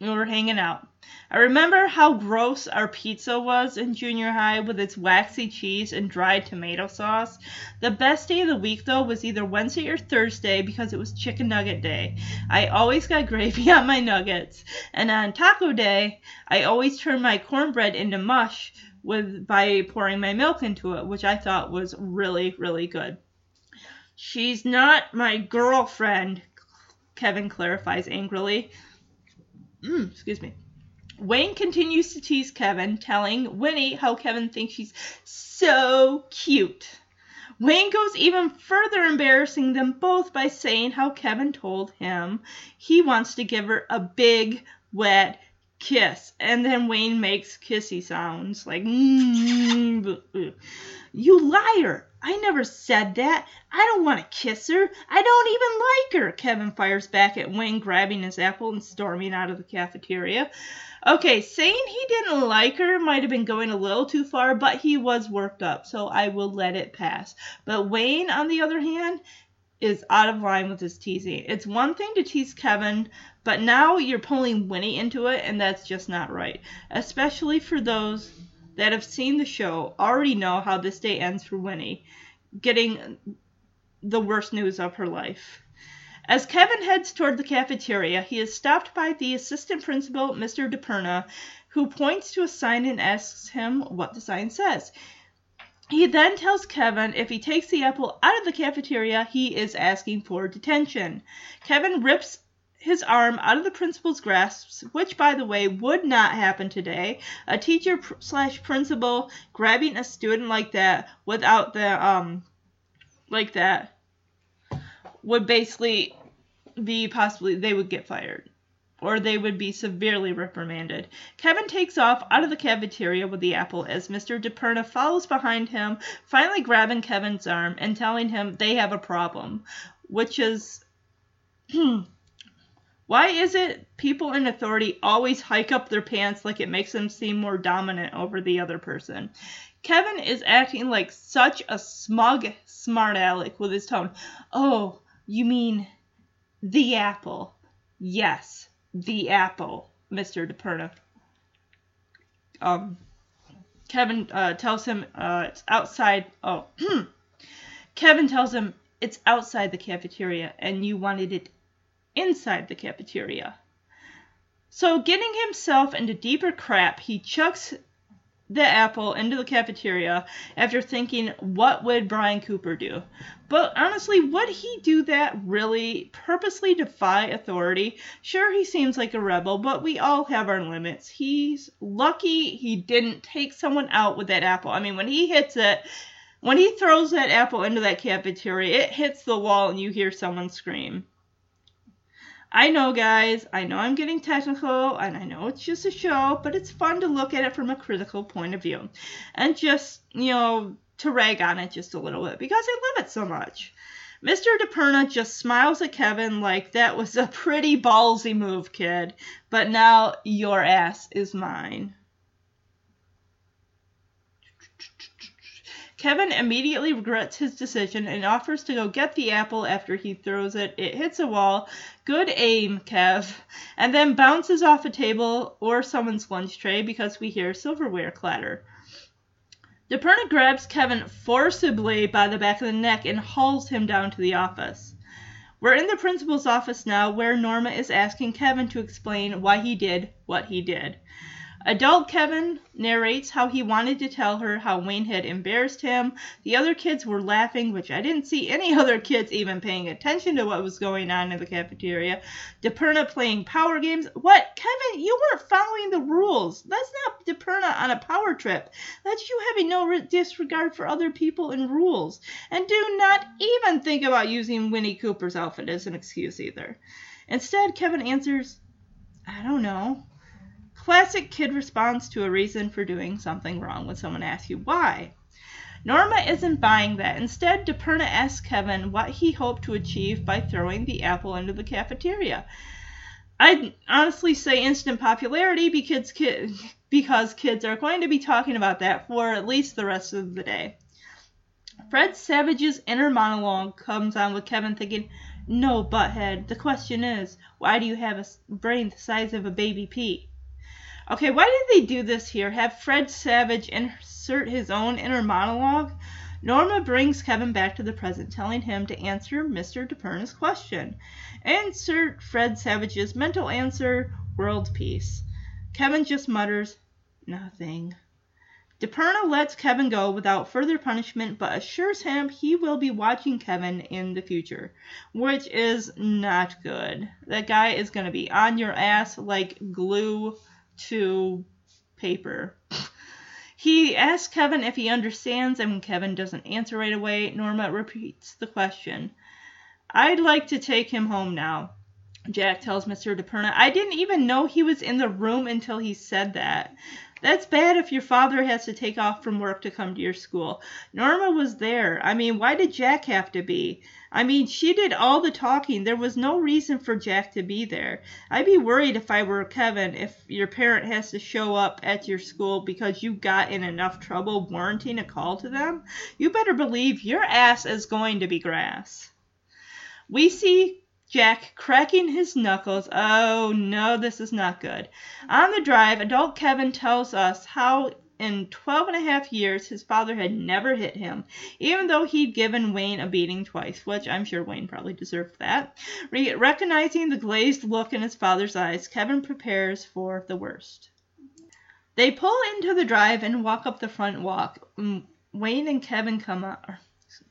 we were hanging out. I remember how gross our pizza was in junior high with its waxy cheese and dried tomato sauce. The best day of the week, though, was either Wednesday or Thursday because it was chicken nugget day. I always got gravy on my nuggets. And on taco day, I always turned my cornbread into mush with by pouring my milk into it, which I thought was really, really good. She's not my girlfriend, Kevin clarifies angrily. Mm, excuse me. Wayne continues to tease Kevin, telling Winnie how Kevin thinks she's so cute. Wayne goes even further embarrassing them both by saying how Kevin told him he wants to give her a big, wet kiss. And then Wayne makes kissy sounds like, mm, You liar! I never said that. I don't want to kiss her. I don't even like her. Kevin fires back at Wayne, grabbing his apple and storming out of the cafeteria. Okay, saying he didn't like her might have been going a little too far, but he was worked up, so I will let it pass. But Wayne, on the other hand, is out of line with his teasing. It's one thing to tease Kevin, but now you're pulling Winnie into it, and that's just not right. Especially for those that have seen the show already know how this day ends for Winnie, getting the worst news of her life. As Kevin heads toward the cafeteria, he is stopped by the assistant principal, Mr. DePerna, who points to a sign and asks him what the sign says. He then tells Kevin if he takes the apple out of the cafeteria, he is asking for detention. Kevin rips his arm out of the principal's grasp, which, by the way, would not happen today. A teacher slash principal grabbing a student like that without the um, like that would basically be possibly they would get fired or they would be severely reprimanded. Kevin takes off out of the cafeteria with the apple as Mr. DePerna follows behind him, finally grabbing Kevin's arm and telling him they have a problem, which is. Why is it people in authority always hike up their pants like it makes them seem more dominant over the other person? Kevin is acting like such a smug smart aleck with his tone. Oh, you mean the apple? Yes, the apple, Mr. DePerna. Um, Kevin uh, tells him uh, it's outside. Oh, Kevin tells him it's outside the cafeteria and you wanted it inside the cafeteria. So, getting himself into deeper crap, he chucks the apple into the cafeteria after thinking, what would Brian Cooper do? But honestly, would he do that really? Purposely defy authority? Sure, he seems like a rebel, but we all have our limits. He's lucky he didn't take someone out with that apple. I mean, when he hits it, when he throws that apple into that cafeteria, it hits the wall and you hear someone scream. I know, guys, I know I'm getting technical, and I know it's just a show, but it's fun to look at it from a critical point of view. And just, you know, to rag on it just a little bit because I love it so much. Mr. DePerna just smiles at Kevin like that was a pretty ballsy move, kid, but now your ass is mine. Kevin immediately regrets his decision and offers to go get the apple after he throws it. It hits a wall. Good aim, Kev. And then bounces off a table or someone's lunch tray because we hear silverware clatter. DePerna grabs Kevin forcibly by the back of the neck and hauls him down to the office. We're in the principal's office now where Norma is asking Kevin to explain why he did what he did. Adult Kevin narrates how he wanted to tell her how Wayne had embarrassed him. The other kids were laughing, which I didn't see any other kids even paying attention to what was going on in the cafeteria. DePerna playing power games. What? Kevin, you weren't following the rules. That's not DePerna on a power trip. That's you having no disregard for other people and rules. And do not even think about using Winnie Cooper's outfit as an excuse either. Instead, Kevin answers, I don't know. Classic kid response to a reason for doing something wrong when someone asks you why. Norma isn't buying that. Instead, DePerna asks Kevin what he hoped to achieve by throwing the apple into the cafeteria. I'd honestly say instant popularity because, kid, because kids are going to be talking about that for at least the rest of the day. Fred Savage's inner monologue comes on with Kevin thinking, No, butthead, the question is, why do you have a brain the size of a baby pea? Okay, why did they do this here? Have Fred Savage insert his own inner monologue? Norma brings Kevin back to the present, telling him to answer Mr. DePerna's question. Insert Fred Savage's mental answer, world peace. Kevin just mutters, nothing. DePerna lets Kevin go without further punishment, but assures him he will be watching Kevin in the future, which is not good. That guy is going to be on your ass like glue to paper. He asks Kevin if he understands, and when Kevin doesn't answer right away, Norma repeats the question. I'd like to take him home now, Jack tells Mr. DePerna. I didn't even know he was in the room until he said that. That's bad if your father has to take off from work to come to your school. Norma was there. I mean, why did Jack have to be? I mean, she did all the talking. There was no reason for Jack to be there. I'd be worried if I were Kevin if your parent has to show up at your school because you got in enough trouble warranting a call to them. You better believe your ass is going to be grass. We see Jack cracking his knuckles. Oh no, this is not good. On the drive, adult Kevin tells us how in twelve and a half years his father had never hit him, even though he'd given Wayne a beating twice, which I'm sure Wayne probably deserved that. Re- recognizing the glazed look in his father's eyes, Kevin prepares for the worst. They pull into the drive and walk up the front walk. Mm, Wayne and Kevin come up.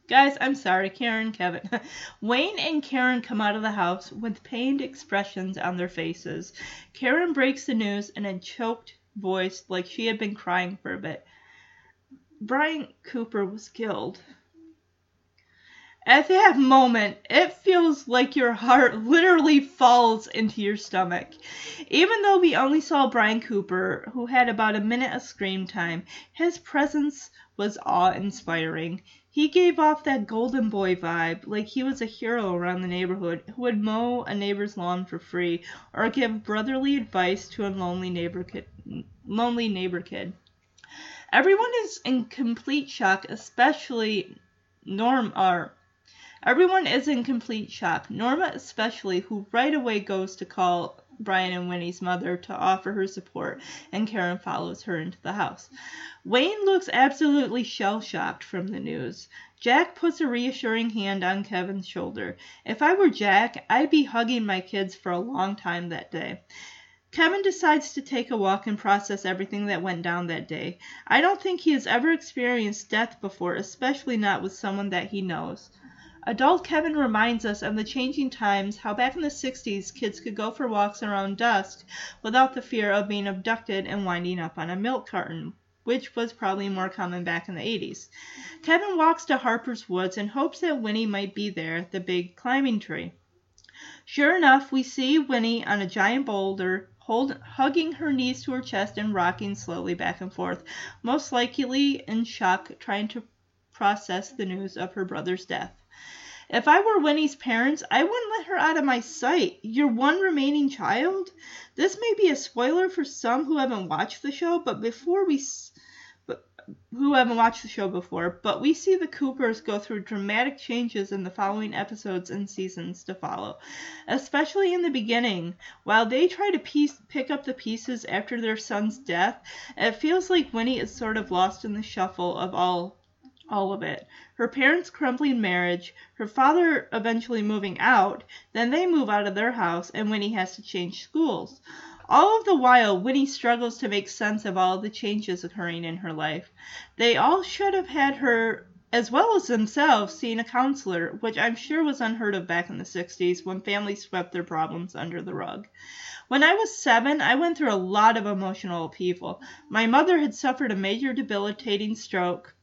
Guys, I'm sorry, Karen, Kevin. Wayne and Karen come out of the house with pained expressions on their faces. Karen breaks the news in a choked voice like she had been crying for a bit. Brian Cooper was killed. At that moment, it feels like your heart literally falls into your stomach. Even though we only saw Brian Cooper, who had about a minute of screen time, his presence was awe inspiring. He gave off that golden boy vibe, like he was a hero around the neighborhood who would mow a neighbor's lawn for free or give brotherly advice to a lonely neighbor kid. Lonely neighbor kid. Everyone is in complete shock, especially Norm or Everyone is in complete shock, Norma especially, who right away goes to call Brian and Winnie's mother to offer her support, and Karen follows her into the house. Wayne looks absolutely shell shocked from the news. Jack puts a reassuring hand on Kevin's shoulder. If I were Jack, I'd be hugging my kids for a long time that day. Kevin decides to take a walk and process everything that went down that day. I don't think he has ever experienced death before, especially not with someone that he knows. Adult Kevin reminds us of the changing times, how back in the 60s kids could go for walks around dusk without the fear of being abducted and winding up on a milk carton, which was probably more common back in the 80s. Kevin walks to Harper's Woods and hopes that Winnie might be there, the big climbing tree. Sure enough, we see Winnie on a giant boulder, hold, hugging her knees to her chest and rocking slowly back and forth, most likely in shock, trying to process the news of her brother's death. If I were Winnie's parents, I wouldn't let her out of my sight. Your one remaining child? This may be a spoiler for some who haven't watched the show, but before we but who haven't watched the show before, but we see the Coopers go through dramatic changes in the following episodes and seasons to follow, especially in the beginning. While they try to piece, pick up the pieces after their son's death, it feels like Winnie is sort of lost in the shuffle of all all of it. Her parents' crumbling marriage, her father eventually moving out, then they move out of their house, and Winnie has to change schools. All of the while, Winnie struggles to make sense of all the changes occurring in her life. They all should have had her, as well as themselves, seeing a counselor, which I'm sure was unheard of back in the 60s when families swept their problems under the rug. When I was seven, I went through a lot of emotional upheaval. My mother had suffered a major debilitating stroke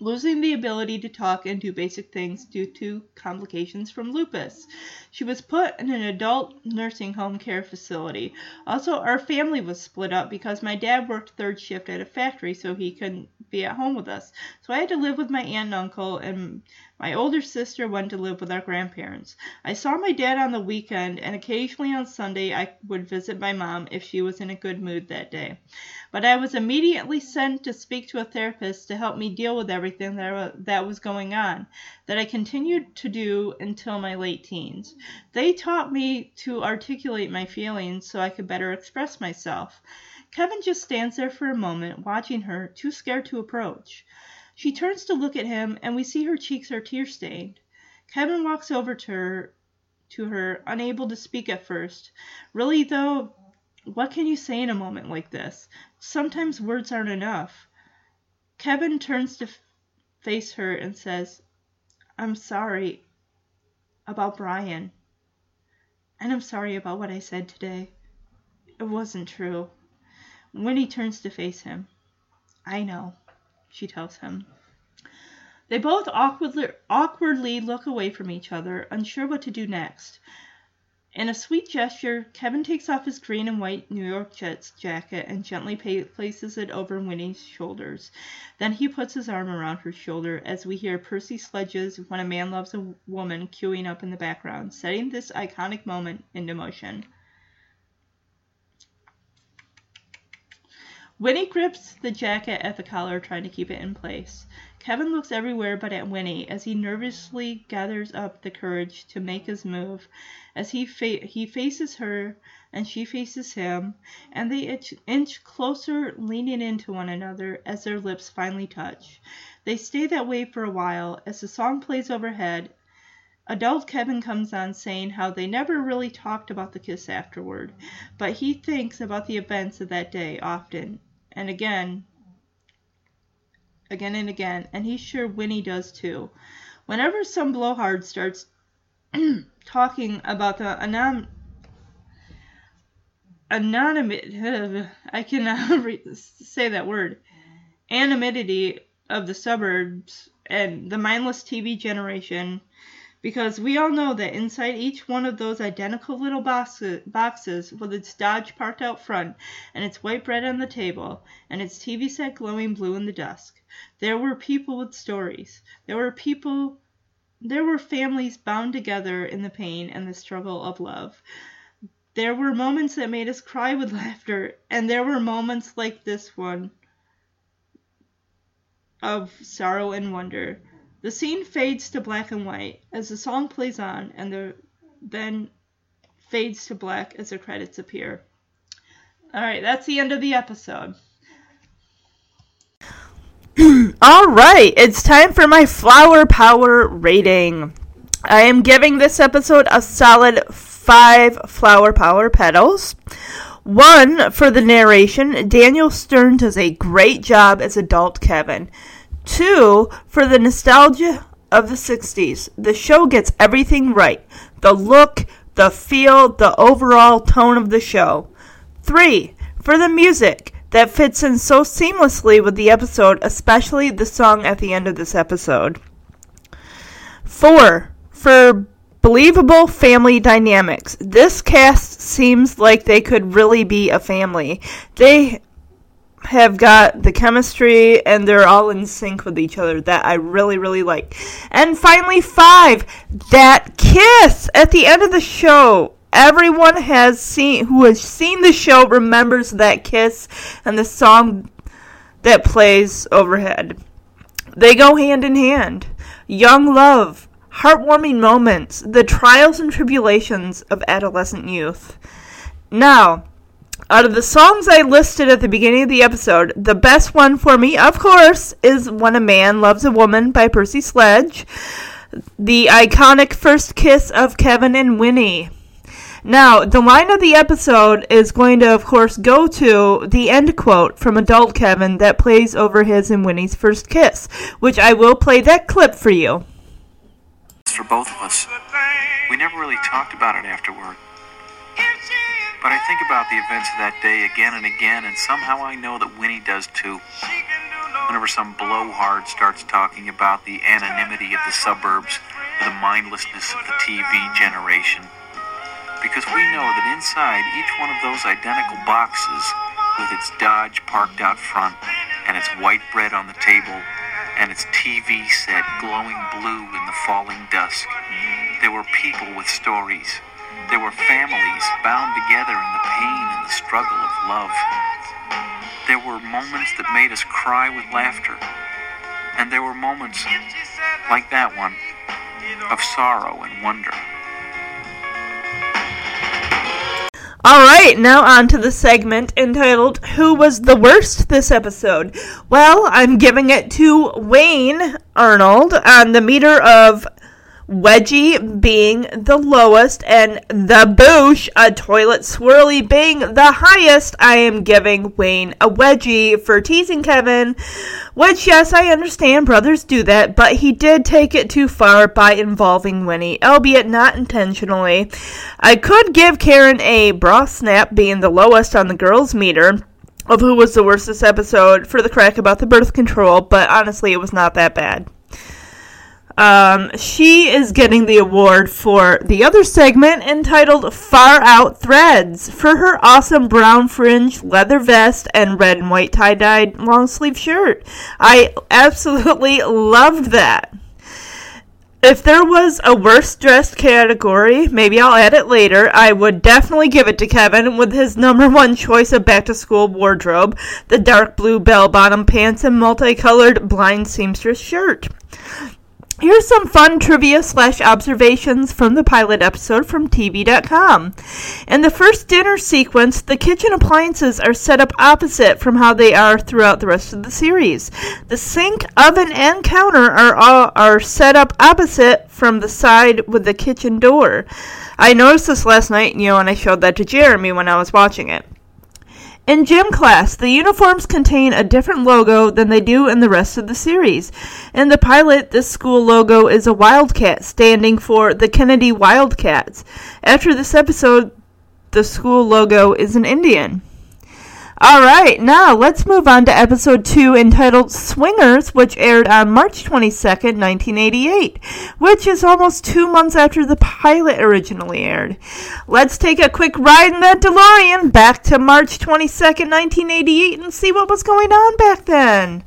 losing the ability to talk and do basic things due to complications from lupus. She was put in an adult nursing home care facility. Also, our family was split up because my dad worked third shift at a factory, so he couldn't be at home with us. So I had to live with my aunt and uncle, and my older sister went to live with our grandparents. I saw my dad on the weekend, and occasionally on Sunday I would visit my mom if she was in a good mood that day. But I was immediately sent to speak to a therapist to help me deal with everything that, that was going on, that I continued to do until my late teens. They taught me to articulate my feelings so I could better express myself. Kevin just stands there for a moment, watching her, too scared to approach. She turns to look at him, and we see her cheeks are tear stained. Kevin walks over to her, to her, unable to speak at first. Really, though, what can you say in a moment like this? Sometimes words aren't enough. Kevin turns to face her and says, I'm sorry about Brian. And I'm sorry about what I said today. It wasn't true. Winnie turns to face him. I know, she tells him. They both awkwardly, awkwardly look away from each other, unsure what to do next. In a sweet gesture, Kevin takes off his green and white New York Jets jacket and gently places it over Winnie's shoulders. Then he puts his arm around her shoulder as we hear Percy Sledge's When a Man Loves a Woman queuing up in the background, setting this iconic moment into motion. Winnie grips the jacket at the collar, trying to keep it in place. Kevin looks everywhere but at Winnie as he nervously gathers up the courage to make his move. As he fa- he faces her and she faces him, and they inch, inch closer, leaning into one another as their lips finally touch. They stay that way for a while as the song plays overhead. Adult Kevin comes on saying how they never really talked about the kiss afterward, but he thinks about the events of that day often and again, again and again, and he's sure Winnie does too. Whenever some blowhard starts talking about the anom anonymity, I cannot uh, re- say that word, anonymity of the suburbs and the mindless TV generation because we all know that inside each one of those identical little boxes, boxes with its Dodge parked out front and its white bread on the table and its TV set glowing blue in the dusk, there were people with stories. There were people there were families bound together in the pain and the struggle of love. There were moments that made us cry with laughter, and there were moments like this one of sorrow and wonder. The scene fades to black and white as the song plays on, and the, then fades to black as the credits appear. All right, that's the end of the episode. All right, it's time for my flower power rating. I am giving this episode a solid five flower power petals. One for the narration. Daniel Stern does a great job as adult Kevin. Two, for the nostalgia of the 60s. The show gets everything right the look, the feel, the overall tone of the show. Three, for the music that fits in so seamlessly with the episode, especially the song at the end of this episode. Four, for believable family dynamics. This cast seems like they could really be a family. They have got the chemistry and they're all in sync with each other that I really, really like. And finally, five, that kiss at the end of the show. Everyone has seen who has seen the show remembers that kiss and the song that plays overhead. They go hand in hand. Young love, heartwarming moments, the trials and tribulations of adolescent youth. Now, out of the songs I listed at the beginning of the episode, the best one for me, of course, is When a Man Loves a Woman by Percy Sledge, the iconic first kiss of Kevin and Winnie. Now, the line of the episode is going to, of course, go to the end quote from Adult Kevin that plays over his and Winnie's first kiss, which I will play that clip for you. For both of us, we never really talked about it afterward. But I think about the events of that day again and again, and somehow I know that Winnie does too. Whenever some blowhard starts talking about the anonymity of the suburbs or the mindlessness of the TV generation. Because we know that inside each one of those identical boxes, with its Dodge parked out front, and its white bread on the table, and its TV set glowing blue in the falling dusk, there were people with stories there were families bound together in the pain and the struggle of love. There were moments that made us cry with laughter. And there were moments like that one of sorrow and wonder. All right, now on to the segment entitled Who Was the Worst this episode? Well, I'm giving it to Wayne Arnold on the meter of Wedgie being the lowest, and the Boosh, a toilet swirly, being the highest. I am giving Wayne a wedgie for teasing Kevin, which, yes, I understand brothers do that, but he did take it too far by involving Winnie, albeit not intentionally. I could give Karen a bra snap being the lowest on the girls' meter of who was the worst this episode for the crack about the birth control, but honestly, it was not that bad. Um, she is getting the award for the other segment entitled Far Out Threads for her awesome brown fringe leather vest and red and white tie dyed long sleeve shirt. I absolutely loved that. If there was a worst dressed category, maybe I'll add it later, I would definitely give it to Kevin with his number one choice of back to school wardrobe the dark blue bell bottom pants and multicolored blind seamstress shirt. Here's some fun trivia slash observations from the pilot episode from TV.com. In the first dinner sequence, the kitchen appliances are set up opposite from how they are throughout the rest of the series. The sink, oven, and counter are all, are set up opposite from the side with the kitchen door. I noticed this last night, you know, and I showed that to Jeremy when I was watching it. In gym class, the uniforms contain a different logo than they do in the rest of the series. In the pilot, this school logo is a wildcat, standing for the Kennedy Wildcats. After this episode, the school logo is an Indian. All right, now let's move on to episode 2 entitled Swingers, which aired on March 22nd, 1988, which is almost two months after the pilot originally aired. Let's take a quick ride in that DeLorean back to March 22nd, 1988, and see what was going on back then.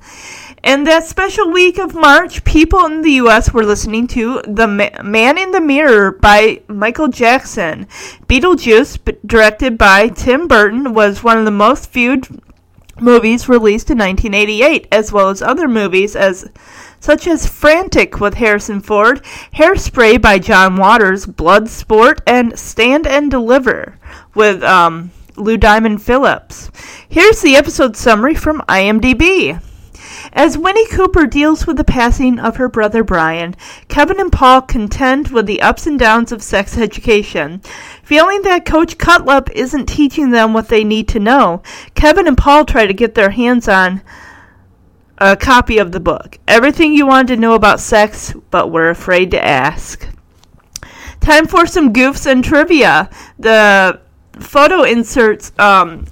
In that special week of March, people in the U.S. were listening to The Man in the Mirror by Michael Jackson. Beetlejuice, directed by Tim Burton, was one of the most viewed movies released in 1988, as well as other movies as such as Frantic with Harrison Ford, Hairspray by John Waters, Bloodsport, and Stand and Deliver with um, Lou Diamond Phillips. Here's the episode summary from IMDb. As Winnie Cooper deals with the passing of her brother Brian, Kevin and Paul contend with the ups and downs of sex education. Feeling that Coach Cutlip isn't teaching them what they need to know, Kevin and Paul try to get their hands on a copy of the book. Everything you wanted to know about sex, but were afraid to ask. Time for some goofs and trivia. The photo inserts um,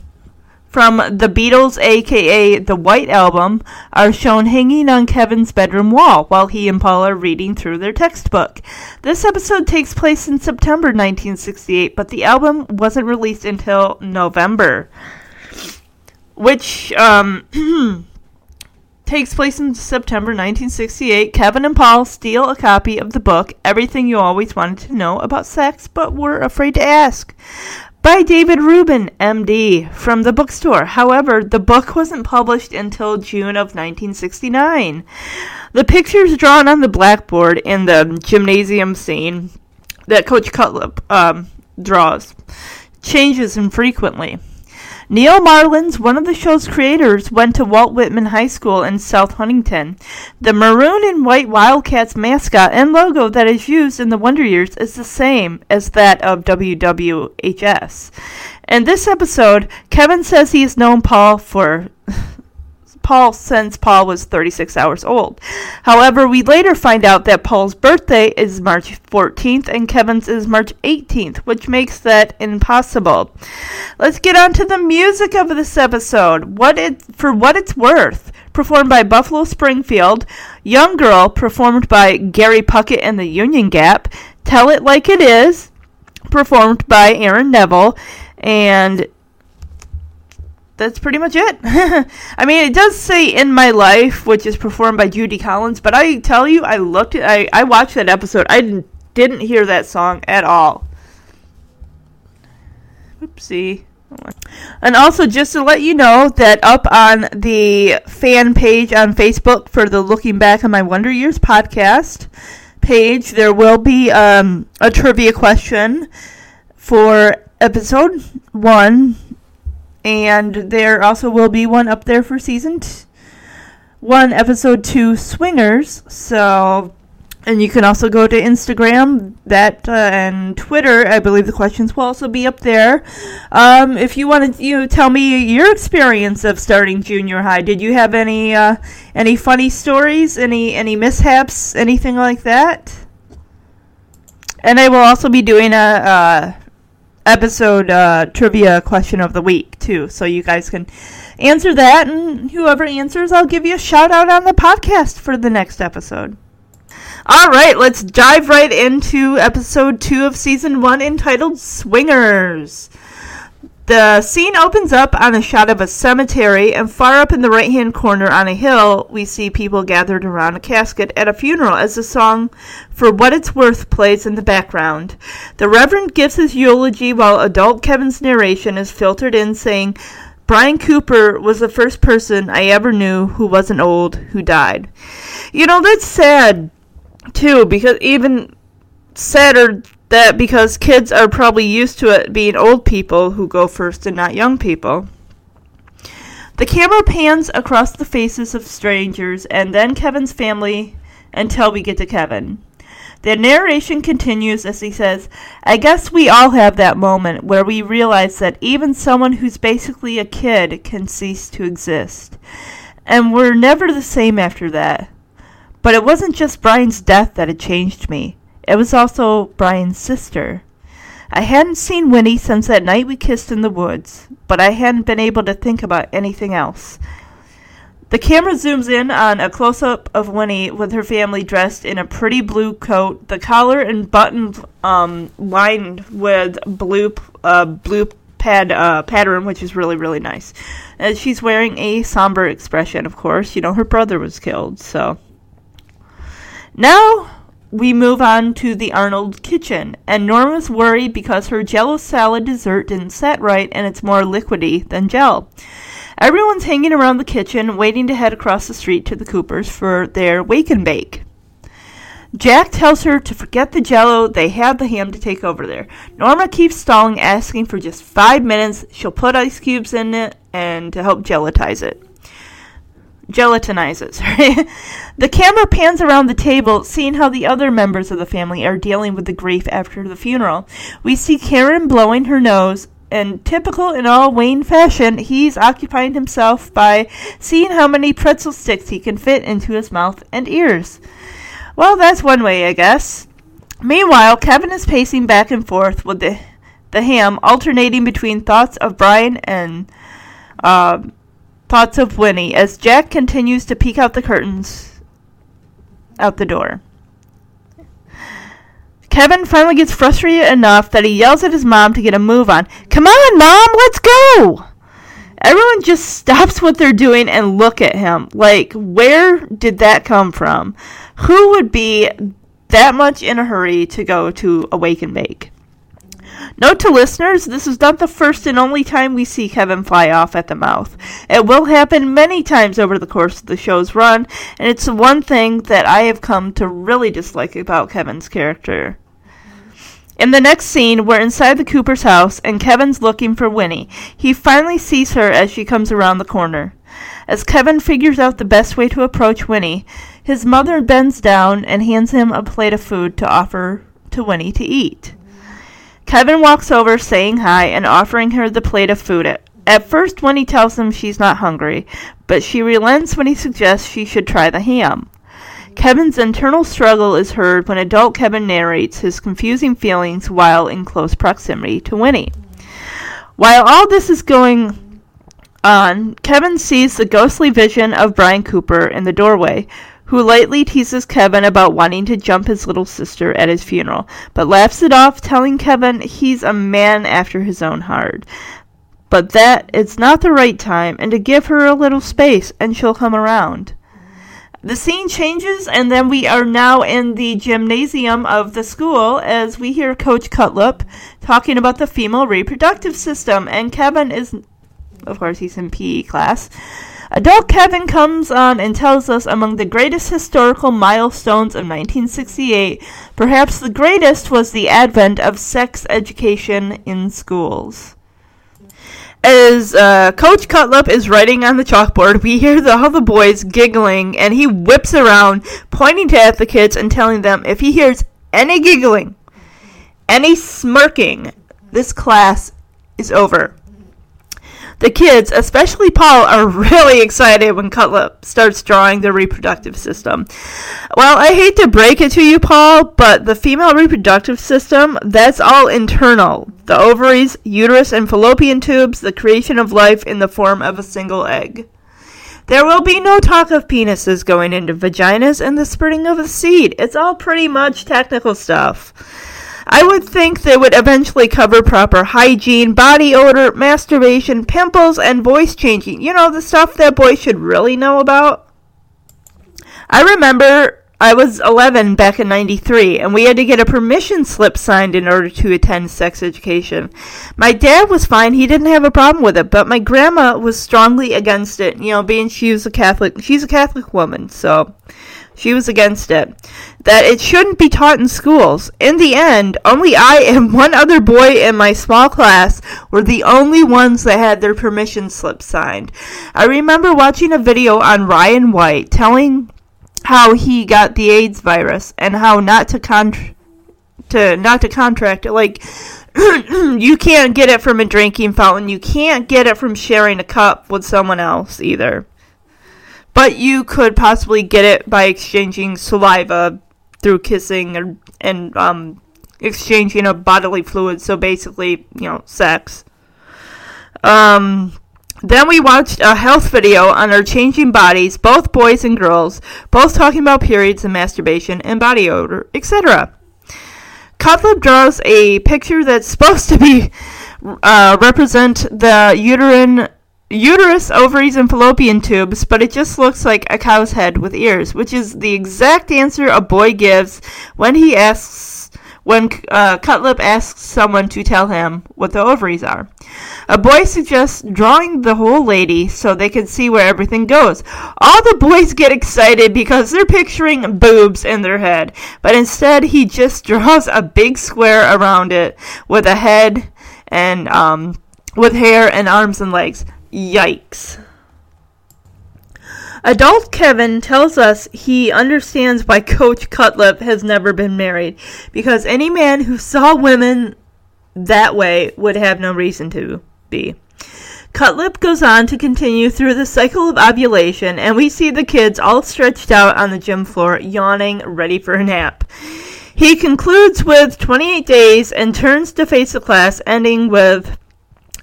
from the Beatles, aka the White Album, are shown hanging on Kevin's bedroom wall while he and Paul are reading through their textbook. This episode takes place in September 1968, but the album wasn't released until November, which um, takes place in September 1968. Kevin and Paul steal a copy of the book Everything You Always Wanted to Know About Sex But Were Afraid to Ask by David Reuben, MD, from the bookstore. However, the book wasn't published until June of 1969. The pictures drawn on the blackboard in the gymnasium scene that Coach Cutlip um, draws changes infrequently. Neal Marlens, one of the show's creators, went to Walt Whitman High School in South Huntington. The maroon and white Wildcats mascot and logo that is used in the Wonder Years is the same as that of WWHS. In this episode, Kevin says he has known Paul for Paul since Paul was 36 hours old. However, we later find out that Paul's birthday is March 14th and Kevin's is March 18th, which makes that impossible. Let's get on to the music of this episode. What it for what it's worth, performed by Buffalo Springfield, Young Girl performed by Gary Puckett and the Union Gap, Tell It Like It Is performed by Aaron Neville, and that's pretty much it. I mean, it does say "In My Life," which is performed by Judy Collins, but I tell you, I looked at, I I watched that episode. I didn't didn't hear that song at all. Oopsie. And also, just to let you know that up on the fan page on Facebook for the Looking Back on My Wonder Years podcast page, there will be um, a trivia question for episode one and there also will be one up there for season t- one, episode two, Swingers. So, and you can also go to Instagram, that uh, and Twitter. I believe the questions will also be up there. Um, if you want to, you know, tell me your experience of starting junior high. Did you have any uh, any funny stories? Any any mishaps? Anything like that? And I will also be doing a. Uh, episode uh, trivia question of the week too, so you guys can answer that, and whoever answers, I'll give you a shout out on the podcast for the next episode. All right, let's dive right into episode two of season one, entitled "Swingers." The scene opens up on a shot of a cemetery, and far up in the right hand corner on a hill, we see people gathered around a casket at a funeral as the song For What It's Worth plays in the background. The Reverend gives his eulogy while adult Kevin's narration is filtered in, saying, Brian Cooper was the first person I ever knew who wasn't old who died. You know, that's sad, too, because even sadder that because kids are probably used to it being old people who go first and not young people. The camera pans across the faces of strangers and then Kevin's family until we get to Kevin. The narration continues as he says, I guess we all have that moment where we realize that even someone who's basically a kid can cease to exist. And we're never the same after that. But it wasn't just Brian's death that had changed me. It was also Brian's sister. I hadn't seen Winnie since that night we kissed in the woods, but I hadn't been able to think about anything else. The camera zooms in on a close up of Winnie with her family dressed in a pretty blue coat, the collar and buttons um, lined with blue uh, blue pad uh, pattern, which is really really nice. And she's wearing a somber expression, of course. You know her brother was killed, so now we move on to the Arnold kitchen, and Norma's worried because her jello salad dessert didn't set right and it's more liquidy than gel. Everyone's hanging around the kitchen, waiting to head across the street to the Coopers for their wake and bake. Jack tells her to forget the jello, they have the ham to take over there. Norma keeps stalling, asking for just five minutes. She'll put ice cubes in it and to help gelatize it. Gelatinize it, sorry. the camera pans around the table, seeing how the other members of the family are dealing with the grief after the funeral. We see Karen blowing her nose and typical in all Wayne fashion, he's occupying himself by seeing how many pretzel sticks he can fit into his mouth and ears. Well, that's one way, I guess. Meanwhile, Kevin is pacing back and forth with the the ham, alternating between thoughts of Brian and uh, thoughts of Winnie as Jack continues to peek out the curtains out the door. Kevin finally gets frustrated enough that he yells at his mom to get a move on. Come on, mom, let's go! Everyone just stops what they're doing and look at him. Like, where did that come from? Who would be that much in a hurry to go to a wake and bake? Note to listeners, this is not the first and only time we see Kevin fly off at the mouth. It will happen many times over the course of the show's run, and it's the one thing that I have come to really dislike about Kevin's character. In the next scene, we're inside the Cooper's house, and Kevin's looking for Winnie. He finally sees her as she comes around the corner. As Kevin figures out the best way to approach Winnie, his mother bends down and hands him a plate of food to offer to Winnie to eat. Kevin walks over, saying hi and offering her the plate of food. At first, Winnie tells him she's not hungry, but she relents when he suggests she should try the ham. Kevin's internal struggle is heard when adult Kevin narrates his confusing feelings while in close proximity to Winnie. While all this is going on, Kevin sees the ghostly vision of Brian Cooper in the doorway, who lightly teases Kevin about wanting to jump his little sister at his funeral, but laughs it off, telling Kevin he's a man after his own heart. But that it's not the right time, and to give her a little space, and she'll come around. The scene changes, and then we are now in the gymnasium of the school as we hear Coach Cutlip talking about the female reproductive system. And Kevin is, of course, he's in PE class. Adult Kevin comes on and tells us among the greatest historical milestones of 1968, perhaps the greatest was the advent of sex education in schools. As uh, Coach Cutlip is writing on the chalkboard, we hear the, the boys giggling, and he whips around, pointing at the kids and telling them if he hears any giggling, any smirking, this class is over. The kids, especially Paul, are really excited when Cutlip starts drawing the reproductive system. Well, I hate to break it to you, Paul, but the female reproductive system, that's all internal. The ovaries, uterus, and fallopian tubes, the creation of life in the form of a single egg. There will be no talk of penises going into vaginas and the spreading of a seed. It's all pretty much technical stuff. I would think they would eventually cover proper hygiene, body odor, masturbation, pimples, and voice changing. You know, the stuff that boys should really know about. I remember I was 11 back in 93, and we had to get a permission slip signed in order to attend sex education. My dad was fine, he didn't have a problem with it, but my grandma was strongly against it, you know, being she was a Catholic, she's a Catholic woman, so she was against it. That it shouldn't be taught in schools. In the end, only I and one other boy in my small class were the only ones that had their permission slips signed. I remember watching a video on Ryan White telling how he got the AIDS virus and how not to con to not to contract it. Like you can't get it from a drinking fountain. You can't get it from sharing a cup with someone else either. But you could possibly get it by exchanging saliva through kissing and, and um, exchanging of bodily fluids. So basically, you know, sex. Um, then we watched a health video on our changing bodies, both boys and girls, both talking about periods and masturbation and body odor, etc. Cutlip draws a picture that's supposed to be uh, represent the uterine uterus, ovaries, and fallopian tubes, but it just looks like a cow's head with ears, which is the exact answer a boy gives when he asks when uh, Cutlip asks someone to tell him what the ovaries are. A boy suggests drawing the whole lady so they can see where everything goes. All the boys get excited because they're picturing boobs in their head, but instead he just draws a big square around it with a head and um, with hair and arms and legs. Yikes. Adult Kevin tells us he understands why Coach Cutlip has never been married, because any man who saw women that way would have no reason to be. Cutlip goes on to continue through the cycle of ovulation, and we see the kids all stretched out on the gym floor, yawning, ready for a nap. He concludes with 28 days and turns to face the class, ending with,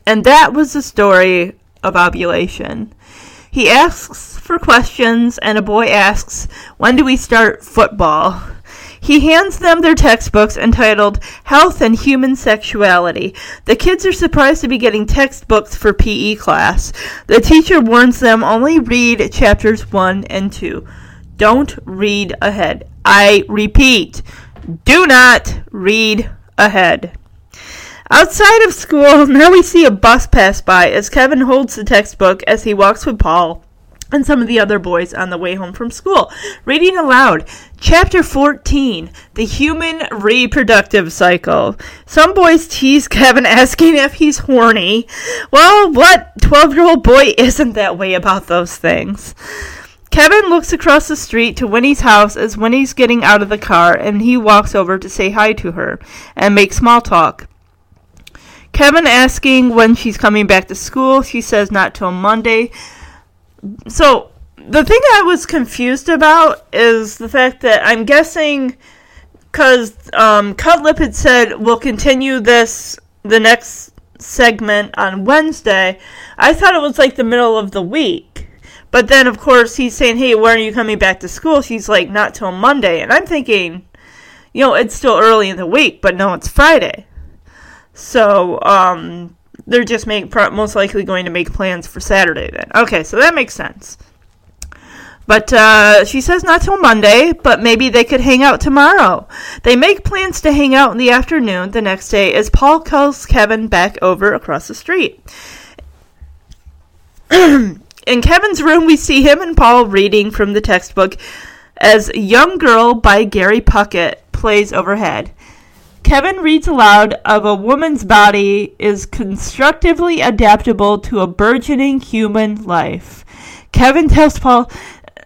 and that was the story of ovulation. He asks for questions, and a boy asks, When do we start football? He hands them their textbooks entitled Health and Human Sexuality. The kids are surprised to be getting textbooks for PE class. The teacher warns them only read chapters 1 and 2. Don't read ahead. I repeat, do not read ahead. Outside of school, now we see a bus pass by as Kevin holds the textbook as he walks with Paul and some of the other boys on the way home from school. Reading aloud, Chapter 14 The Human Reproductive Cycle. Some boys tease Kevin asking if he's horny. Well, what 12 year old boy isn't that way about those things? Kevin looks across the street to Winnie's house as Winnie's getting out of the car and he walks over to say hi to her and make small talk. Kevin asking when she's coming back to school. She says not till Monday. So the thing I was confused about is the fact that I'm guessing because um, Cutlip had said we'll continue this the next segment on Wednesday. I thought it was like the middle of the week. But then, of course, he's saying, hey, when are you coming back to school? She's like, not till Monday. And I'm thinking, you know, it's still early in the week, but no, it's Friday. So, um, they're just make most likely going to make plans for Saturday then. Okay, so that makes sense. But uh, she says not till Monday, but maybe they could hang out tomorrow. They make plans to hang out in the afternoon the next day as Paul calls Kevin back over across the street. in Kevin's room, we see him and Paul reading from the textbook as Young Girl by Gary Puckett plays overhead. Kevin reads aloud of a woman's body is constructively adaptable to a burgeoning human life. Kevin tells Paul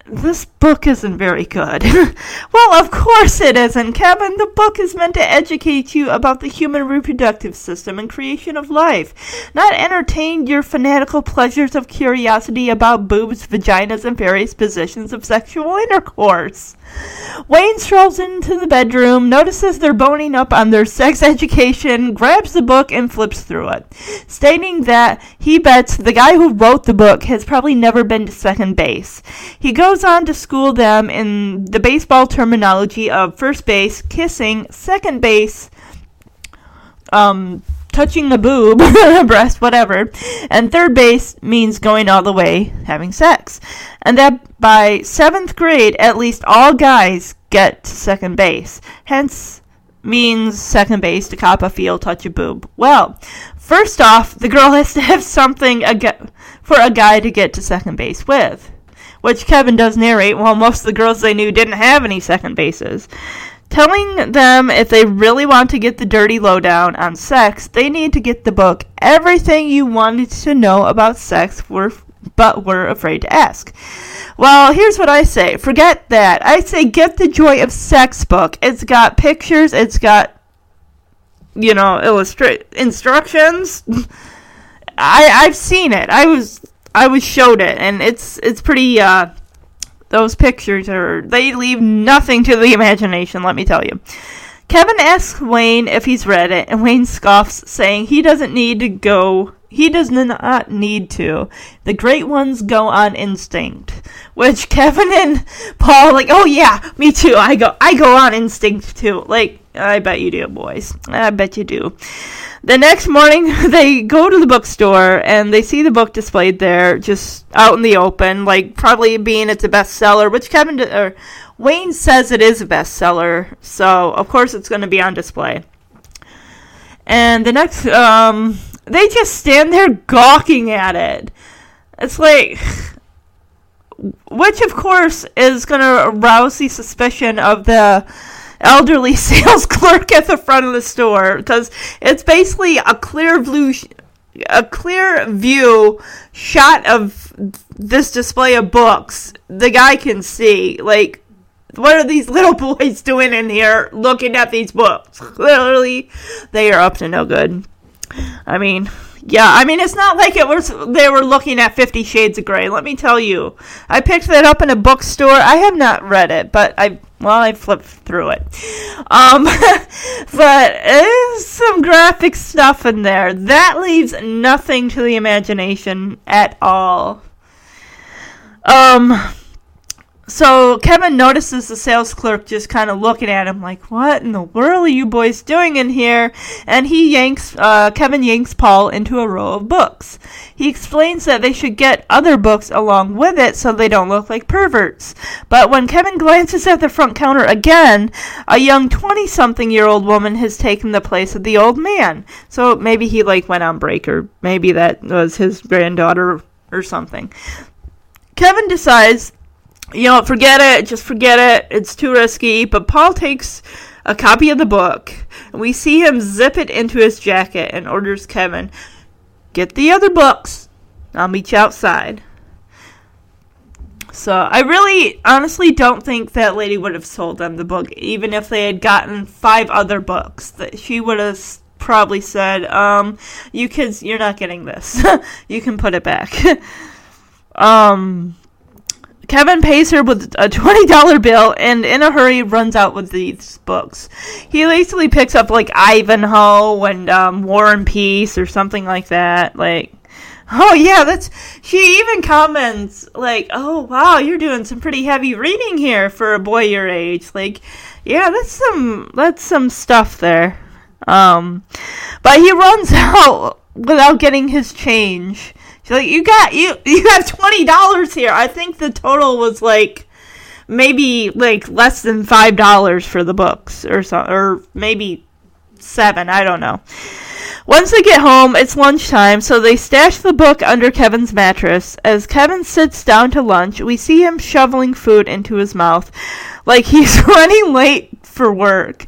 this book isn't very good. well, of course it isn't, Kevin. The book is meant to educate you about the human reproductive system and creation of life, not entertain your fanatical pleasures of curiosity about boobs, vaginas, and various positions of sexual intercourse. Wayne strolls into the bedroom, notices they're boning up on their sex education, grabs the book, and flips through it, stating that he bets the guy who wrote the book has probably never been to second base. He goes on to school them in the baseball terminology of first base, kissing, second base, um, touching the boob, breast, whatever, and third base means going all the way, having sex. And that by seventh grade, at least all guys get to second base. Hence, means second base to cop a field, touch a boob. Well, first off, the girl has to have something for a guy to get to second base with which Kevin does narrate, while most of the girls they knew didn't have any second bases. Telling them if they really want to get the dirty lowdown on sex, they need to get the book Everything You Wanted to Know About Sex were, but were afraid to ask. Well, here's what I say. Forget that. I say get the Joy of Sex book. It's got pictures, it's got you know, illustrate instructions. I I've seen it. I was I was showed it, and it's it's pretty. Uh, those pictures are they leave nothing to the imagination. Let me tell you. Kevin asks Wayne if he's read it, and Wayne scoffs, saying he doesn't need to go. He does not need to. The great ones go on instinct. Which Kevin and Paul like, oh yeah, me too. I go I go on instinct too. Like, I bet you do, boys. I bet you do. The next morning, they go to the bookstore and they see the book displayed there, just out in the open, like probably being it's a bestseller, which Kevin or Wayne says it is a bestseller, so of course it's going to be on display. And the next, um, they just stand there gawking at it. It's like, which of course is going to arouse the suspicion of the elderly sales clerk at the front of the store because it's basically a clear blue sh- a clear view shot of this display of books the guy can see. Like what are these little boys doing in here looking at these books? Clearly they are up to no good i mean yeah, I mean it's not like it was they were looking at 50 shades of gray. Let me tell you. I picked that up in a bookstore. I have not read it, but I well, I flipped through it. Um, but there's some graphic stuff in there. That leaves nothing to the imagination at all. Um, so Kevin notices the sales clerk just kind of looking at him like, "What in the world are you boys doing in here?" And he yanks uh, Kevin yanks Paul into a row of books. He explains that they should get other books along with it so they don't look like perverts. But when Kevin glances at the front counter again, a young twenty-something-year-old woman has taken the place of the old man. So maybe he like went on break, or maybe that was his granddaughter or something. Kevin decides you know, forget it, just forget it, it's too risky. But Paul takes a copy of the book, and we see him zip it into his jacket and orders Kevin, Get the other books, I'll meet you outside. So I really, honestly, don't think that lady would have sold them the book, even if they had gotten five other books. That she would have probably said, um, "You kids, you're not getting this. you can put it back." um, Kevin pays her with a $20 bill and in a hurry runs out with these books. He basically picks up like Ivanhoe and um, War and Peace or something like that. Like, oh yeah, that's. She even comments like, "Oh wow, you're doing some pretty heavy reading here for a boy your age." Like, yeah, that's some that's some stuff there. Um, but he runs out without getting his change. She's like, you got you you have twenty dollars here. I think the total was like maybe like less than five dollars for the books or so, or maybe seven. I don't know. Once they get home, it's lunchtime, so they stash the book under Kevin's mattress. As Kevin sits down to lunch, we see him shoveling food into his mouth like he's running late for work.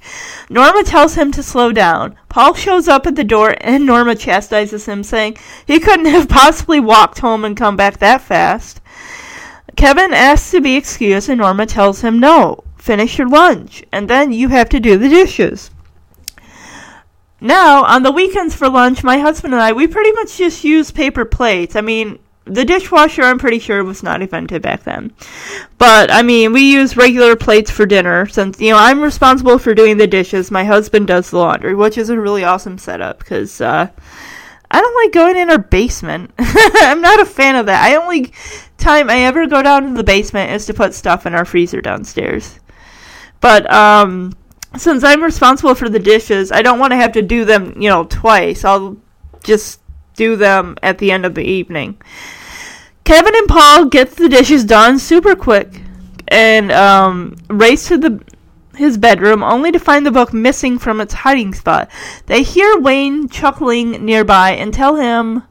Norma tells him to slow down. Paul shows up at the door and Norma chastises him, saying he couldn't have possibly walked home and come back that fast. Kevin asks to be excused and Norma tells him no. Finish your lunch, and then you have to do the dishes. Now, on the weekends for lunch, my husband and I, we pretty much just use paper plates. I mean, the dishwasher, I'm pretty sure, was not invented back then. But, I mean, we use regular plates for dinner since, you know, I'm responsible for doing the dishes. My husband does the laundry, which is a really awesome setup because, uh, I don't like going in our basement. I'm not a fan of that. I only time I ever go down to the basement is to put stuff in our freezer downstairs. But, um, since I'm responsible for the dishes, I don't want to have to do them, you know, twice. I'll just do them at the end of the evening. Kevin and Paul get the dishes done super quick and um, race to the his bedroom only to find the book missing from its hiding spot. They hear Wayne chuckling nearby and tell him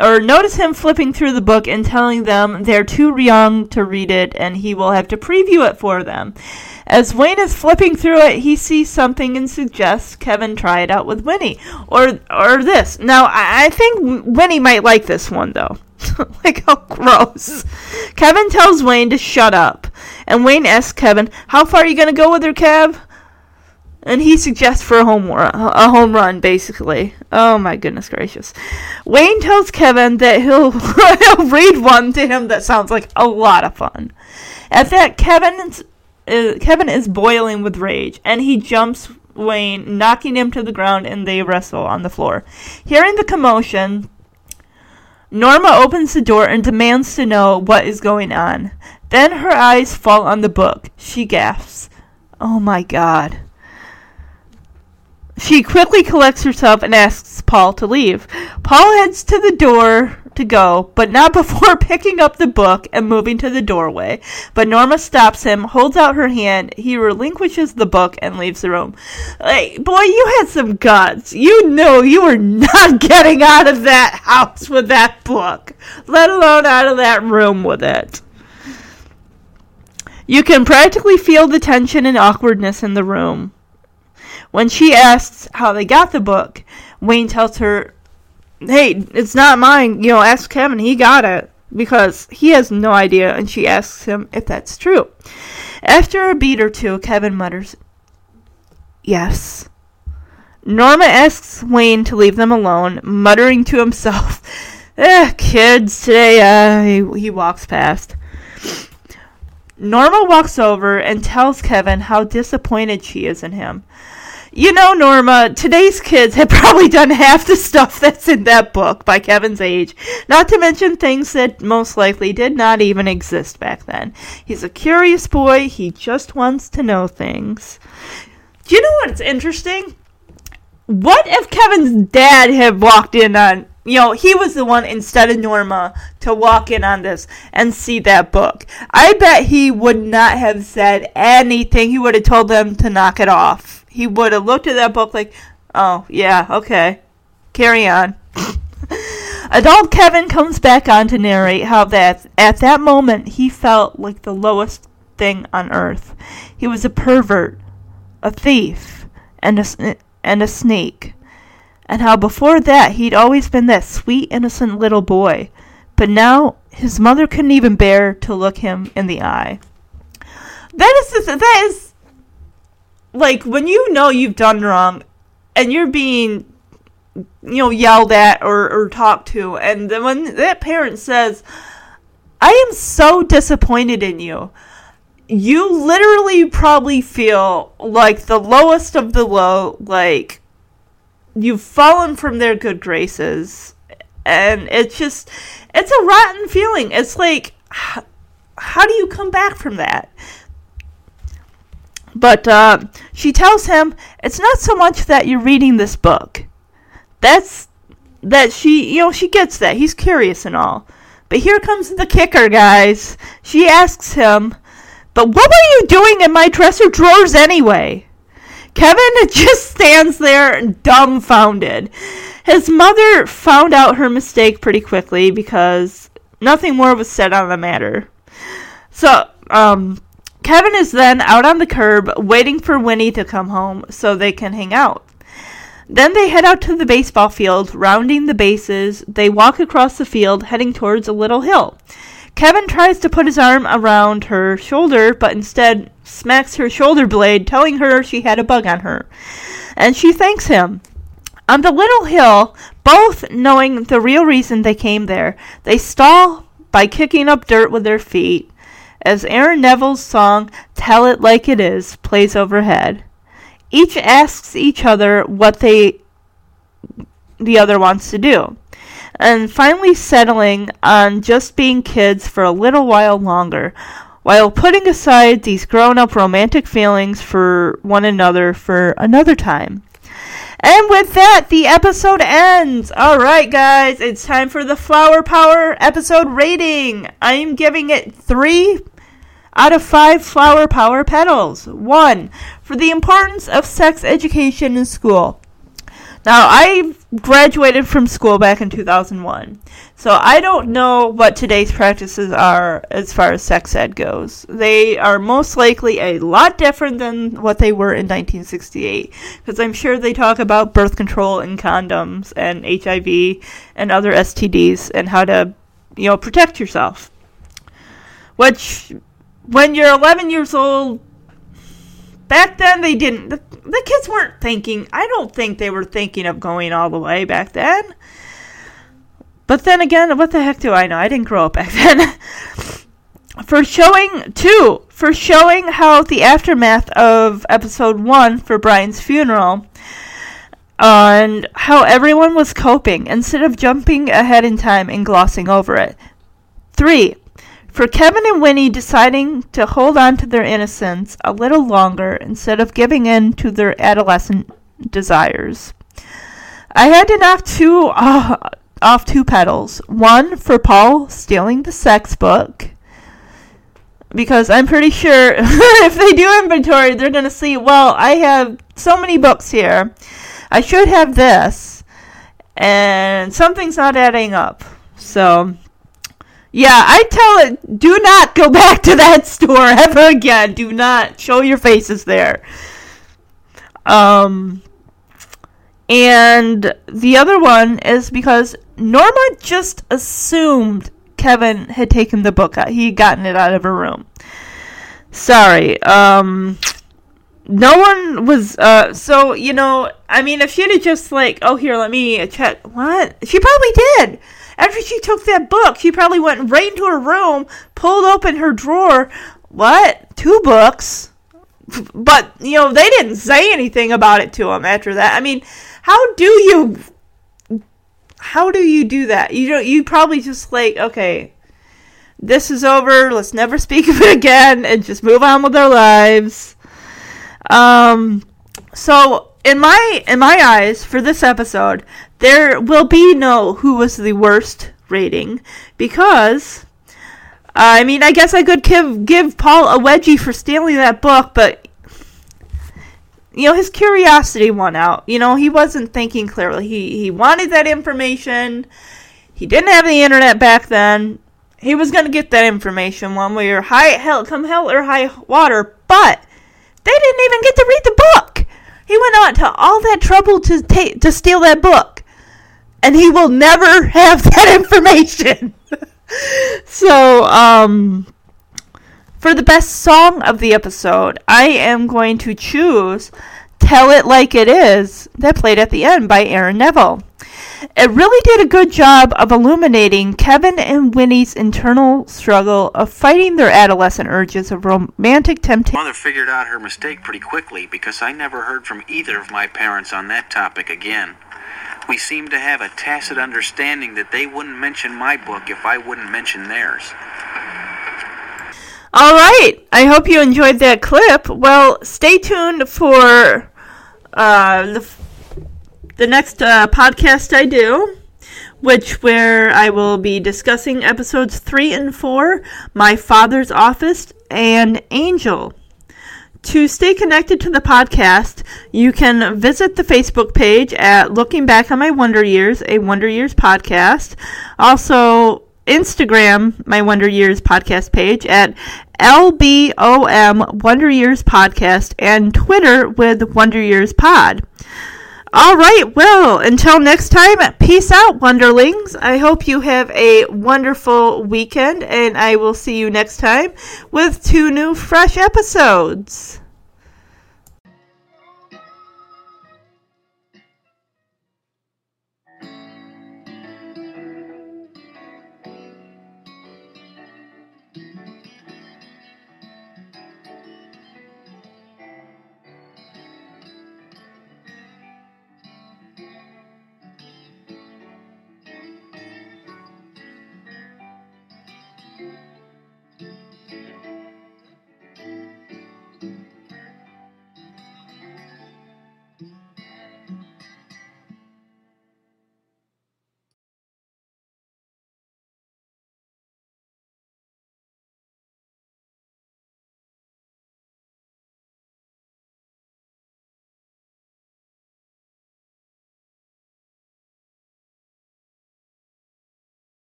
or notice him flipping through the book and telling them they're too young to read it and he will have to preview it for them. As Wayne is flipping through it, he sees something and suggests Kevin try it out with Winnie. Or or this. Now, I, I think Winnie might like this one, though. like, how gross. Kevin tells Wayne to shut up. And Wayne asks Kevin, How far are you going to go with her, Kev? And he suggests for a home run, a home run, basically. Oh my goodness gracious! Wayne tells Kevin that he'll he'll read one to him that sounds like a lot of fun. At that, Kevin's uh, Kevin is boiling with rage, and he jumps Wayne, knocking him to the ground, and they wrestle on the floor. Hearing the commotion, Norma opens the door and demands to know what is going on. Then her eyes fall on the book. She gasps, Oh my god. She quickly collects herself and asks Paul to leave. Paul heads to the door to go, but not before picking up the book and moving to the doorway. But Norma stops him, holds out her hand. He relinquishes the book and leaves the room. Like, boy, you had some guts. You knew you were not getting out of that house with that book, let alone out of that room with it. You can practically feel the tension and awkwardness in the room. When she asks how they got the book, Wayne tells her, Hey, it's not mine. You know, ask Kevin. He got it. Because he has no idea, and she asks him if that's true. After a beat or two, Kevin mutters, Yes. Norma asks Wayne to leave them alone, muttering to himself, Eh, kids, today, uh, he, he walks past. Norma walks over and tells Kevin how disappointed she is in him. You know, Norma, today's kids have probably done half the stuff that's in that book by Kevin's age, not to mention things that most likely did not even exist back then. He's a curious boy, he just wants to know things. Do you know what's interesting? What if Kevin's dad had walked in on you know, he was the one instead of Norma to walk in on this and see that book. I bet he would not have said anything. He would have told them to knock it off. He would have looked at that book like, oh, yeah, okay. Carry on. Adult Kevin comes back on to narrate how that at that moment he felt like the lowest thing on earth. He was a pervert, a thief, and a, and a snake and how before that he'd always been that sweet, innocent little boy. But now his mother couldn't even bear to look him in the eye. That is that is like when you know you've done wrong and you're being you know yelled at or, or talked to and then when that parent says I am so disappointed in you you literally probably feel like the lowest of the low like you've fallen from their good graces. And it's just it's a rotten feeling. It's like how, how do you come back from that but uh, she tells him it's not so much that you're reading this book. That's that she you know she gets that. He's curious and all. But here comes the kicker guys. She asks him but what were you doing in my dresser drawers anyway? Kevin just stands there dumbfounded. His mother found out her mistake pretty quickly because nothing more was said on the matter. So, um, Kevin is then out on the curb waiting for Winnie to come home so they can hang out. Then they head out to the baseball field, rounding the bases. They walk across the field, heading towards a little hill. Kevin tries to put his arm around her shoulder, but instead smacks her shoulder blade, telling her she had a bug on her. And she thanks him. On the little hill, both knowing the real reason they came there, they stall by kicking up dirt with their feet as Aaron Neville's song Tell It Like It Is plays overhead. Each asks each other what they the other wants to do and finally settling on just being kids for a little while longer, while putting aside these grown up romantic feelings for one another for another time. And with that, the episode ends. Alright, guys, it's time for the Flower Power episode rating. I am giving it three out of five Flower Power petals. One, for the importance of sex education in school. Now, I graduated from school back in 2001, so I don't know what today's practices are as far as sex ed goes. They are most likely a lot different than what they were in 1968, because I'm sure they talk about birth control and condoms and HIV and other STDs and how to, you know, protect yourself. Which, when you're 11 years old, back then they didn't the, the, kids weren't thinking i don't think they were thinking of going all the way back then. But then again what the heck do i know? I didn't grow up back then. For showing two for showing how the aftermath of episode one for Brian's funeral and how everyone was coping instead of jumping ahead in time and glossing over it. Three, for Kevin and Winnie deciding to hold on to their innocence a little longer instead of giving in to their adolescent desires. I had to knock two uh, off two petals. One for Paul stealing the sex book. Because I'm pretty sure if they do inventory, they're going to see, well, I have so many books here. I should have this. And something's not adding up. So, yeah, I tell it, do not go back to that store ever again. Do not show your faces there. Um, and the other one is because Norma just assumed Kevin had taken the book out. He had gotten it out of her room. Sorry. Um, no one was, uh, so, you know, I mean, if she'd have just, like, oh, here, let me check. What? She probably did. After she took that book, she probably went right into her room, pulled open her drawer. What? Two books? But, you know, they didn't say anything about it to him after that. I mean, how do you how do you do that? You don't you probably just like, okay, this is over, let's never speak of it again and just move on with our lives. Um so in my in my eyes for this episode, there will be no who was the worst rating because I mean, I guess I could give give Paul a wedgie for stealing that book, but you know, his curiosity won out. You know, he wasn't thinking clearly. He he wanted that information. He didn't have the internet back then. He was going to get that information one way or high hell come hell or high water, but they didn't even get to read the book. He went on to all that trouble to to steal that book. And he will never have that information. so, um for the best song of the episode, I am going to choose Tell It Like It Is, that played at the end by Aaron Neville. It really did a good job of illuminating Kevin and Winnie's internal struggle of fighting their adolescent urges of romantic temptation. Mother figured out her mistake pretty quickly because I never heard from either of my parents on that topic again. We seem to have a tacit understanding that they wouldn't mention my book if I wouldn't mention theirs. All right. I hope you enjoyed that clip. Well, stay tuned for uh, the, the next uh, podcast I do, which where I will be discussing episodes three and four, My Father's Office and Angel. To stay connected to the podcast, you can visit the Facebook page at Looking Back on My Wonder Years, a Wonder Years podcast. Also, Instagram my Wonder Years podcast page at LBOM Wonder Years podcast and Twitter with Wonder Years pod. All right, well, until next time, peace out, Wonderlings. I hope you have a wonderful weekend, and I will see you next time with two new fresh episodes.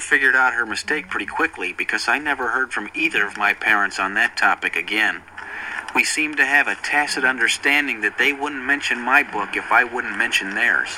Mother figured out her mistake pretty quickly because I never heard from either of my parents on that topic again. We seemed to have a tacit understanding that they wouldn't mention my book if I wouldn't mention theirs.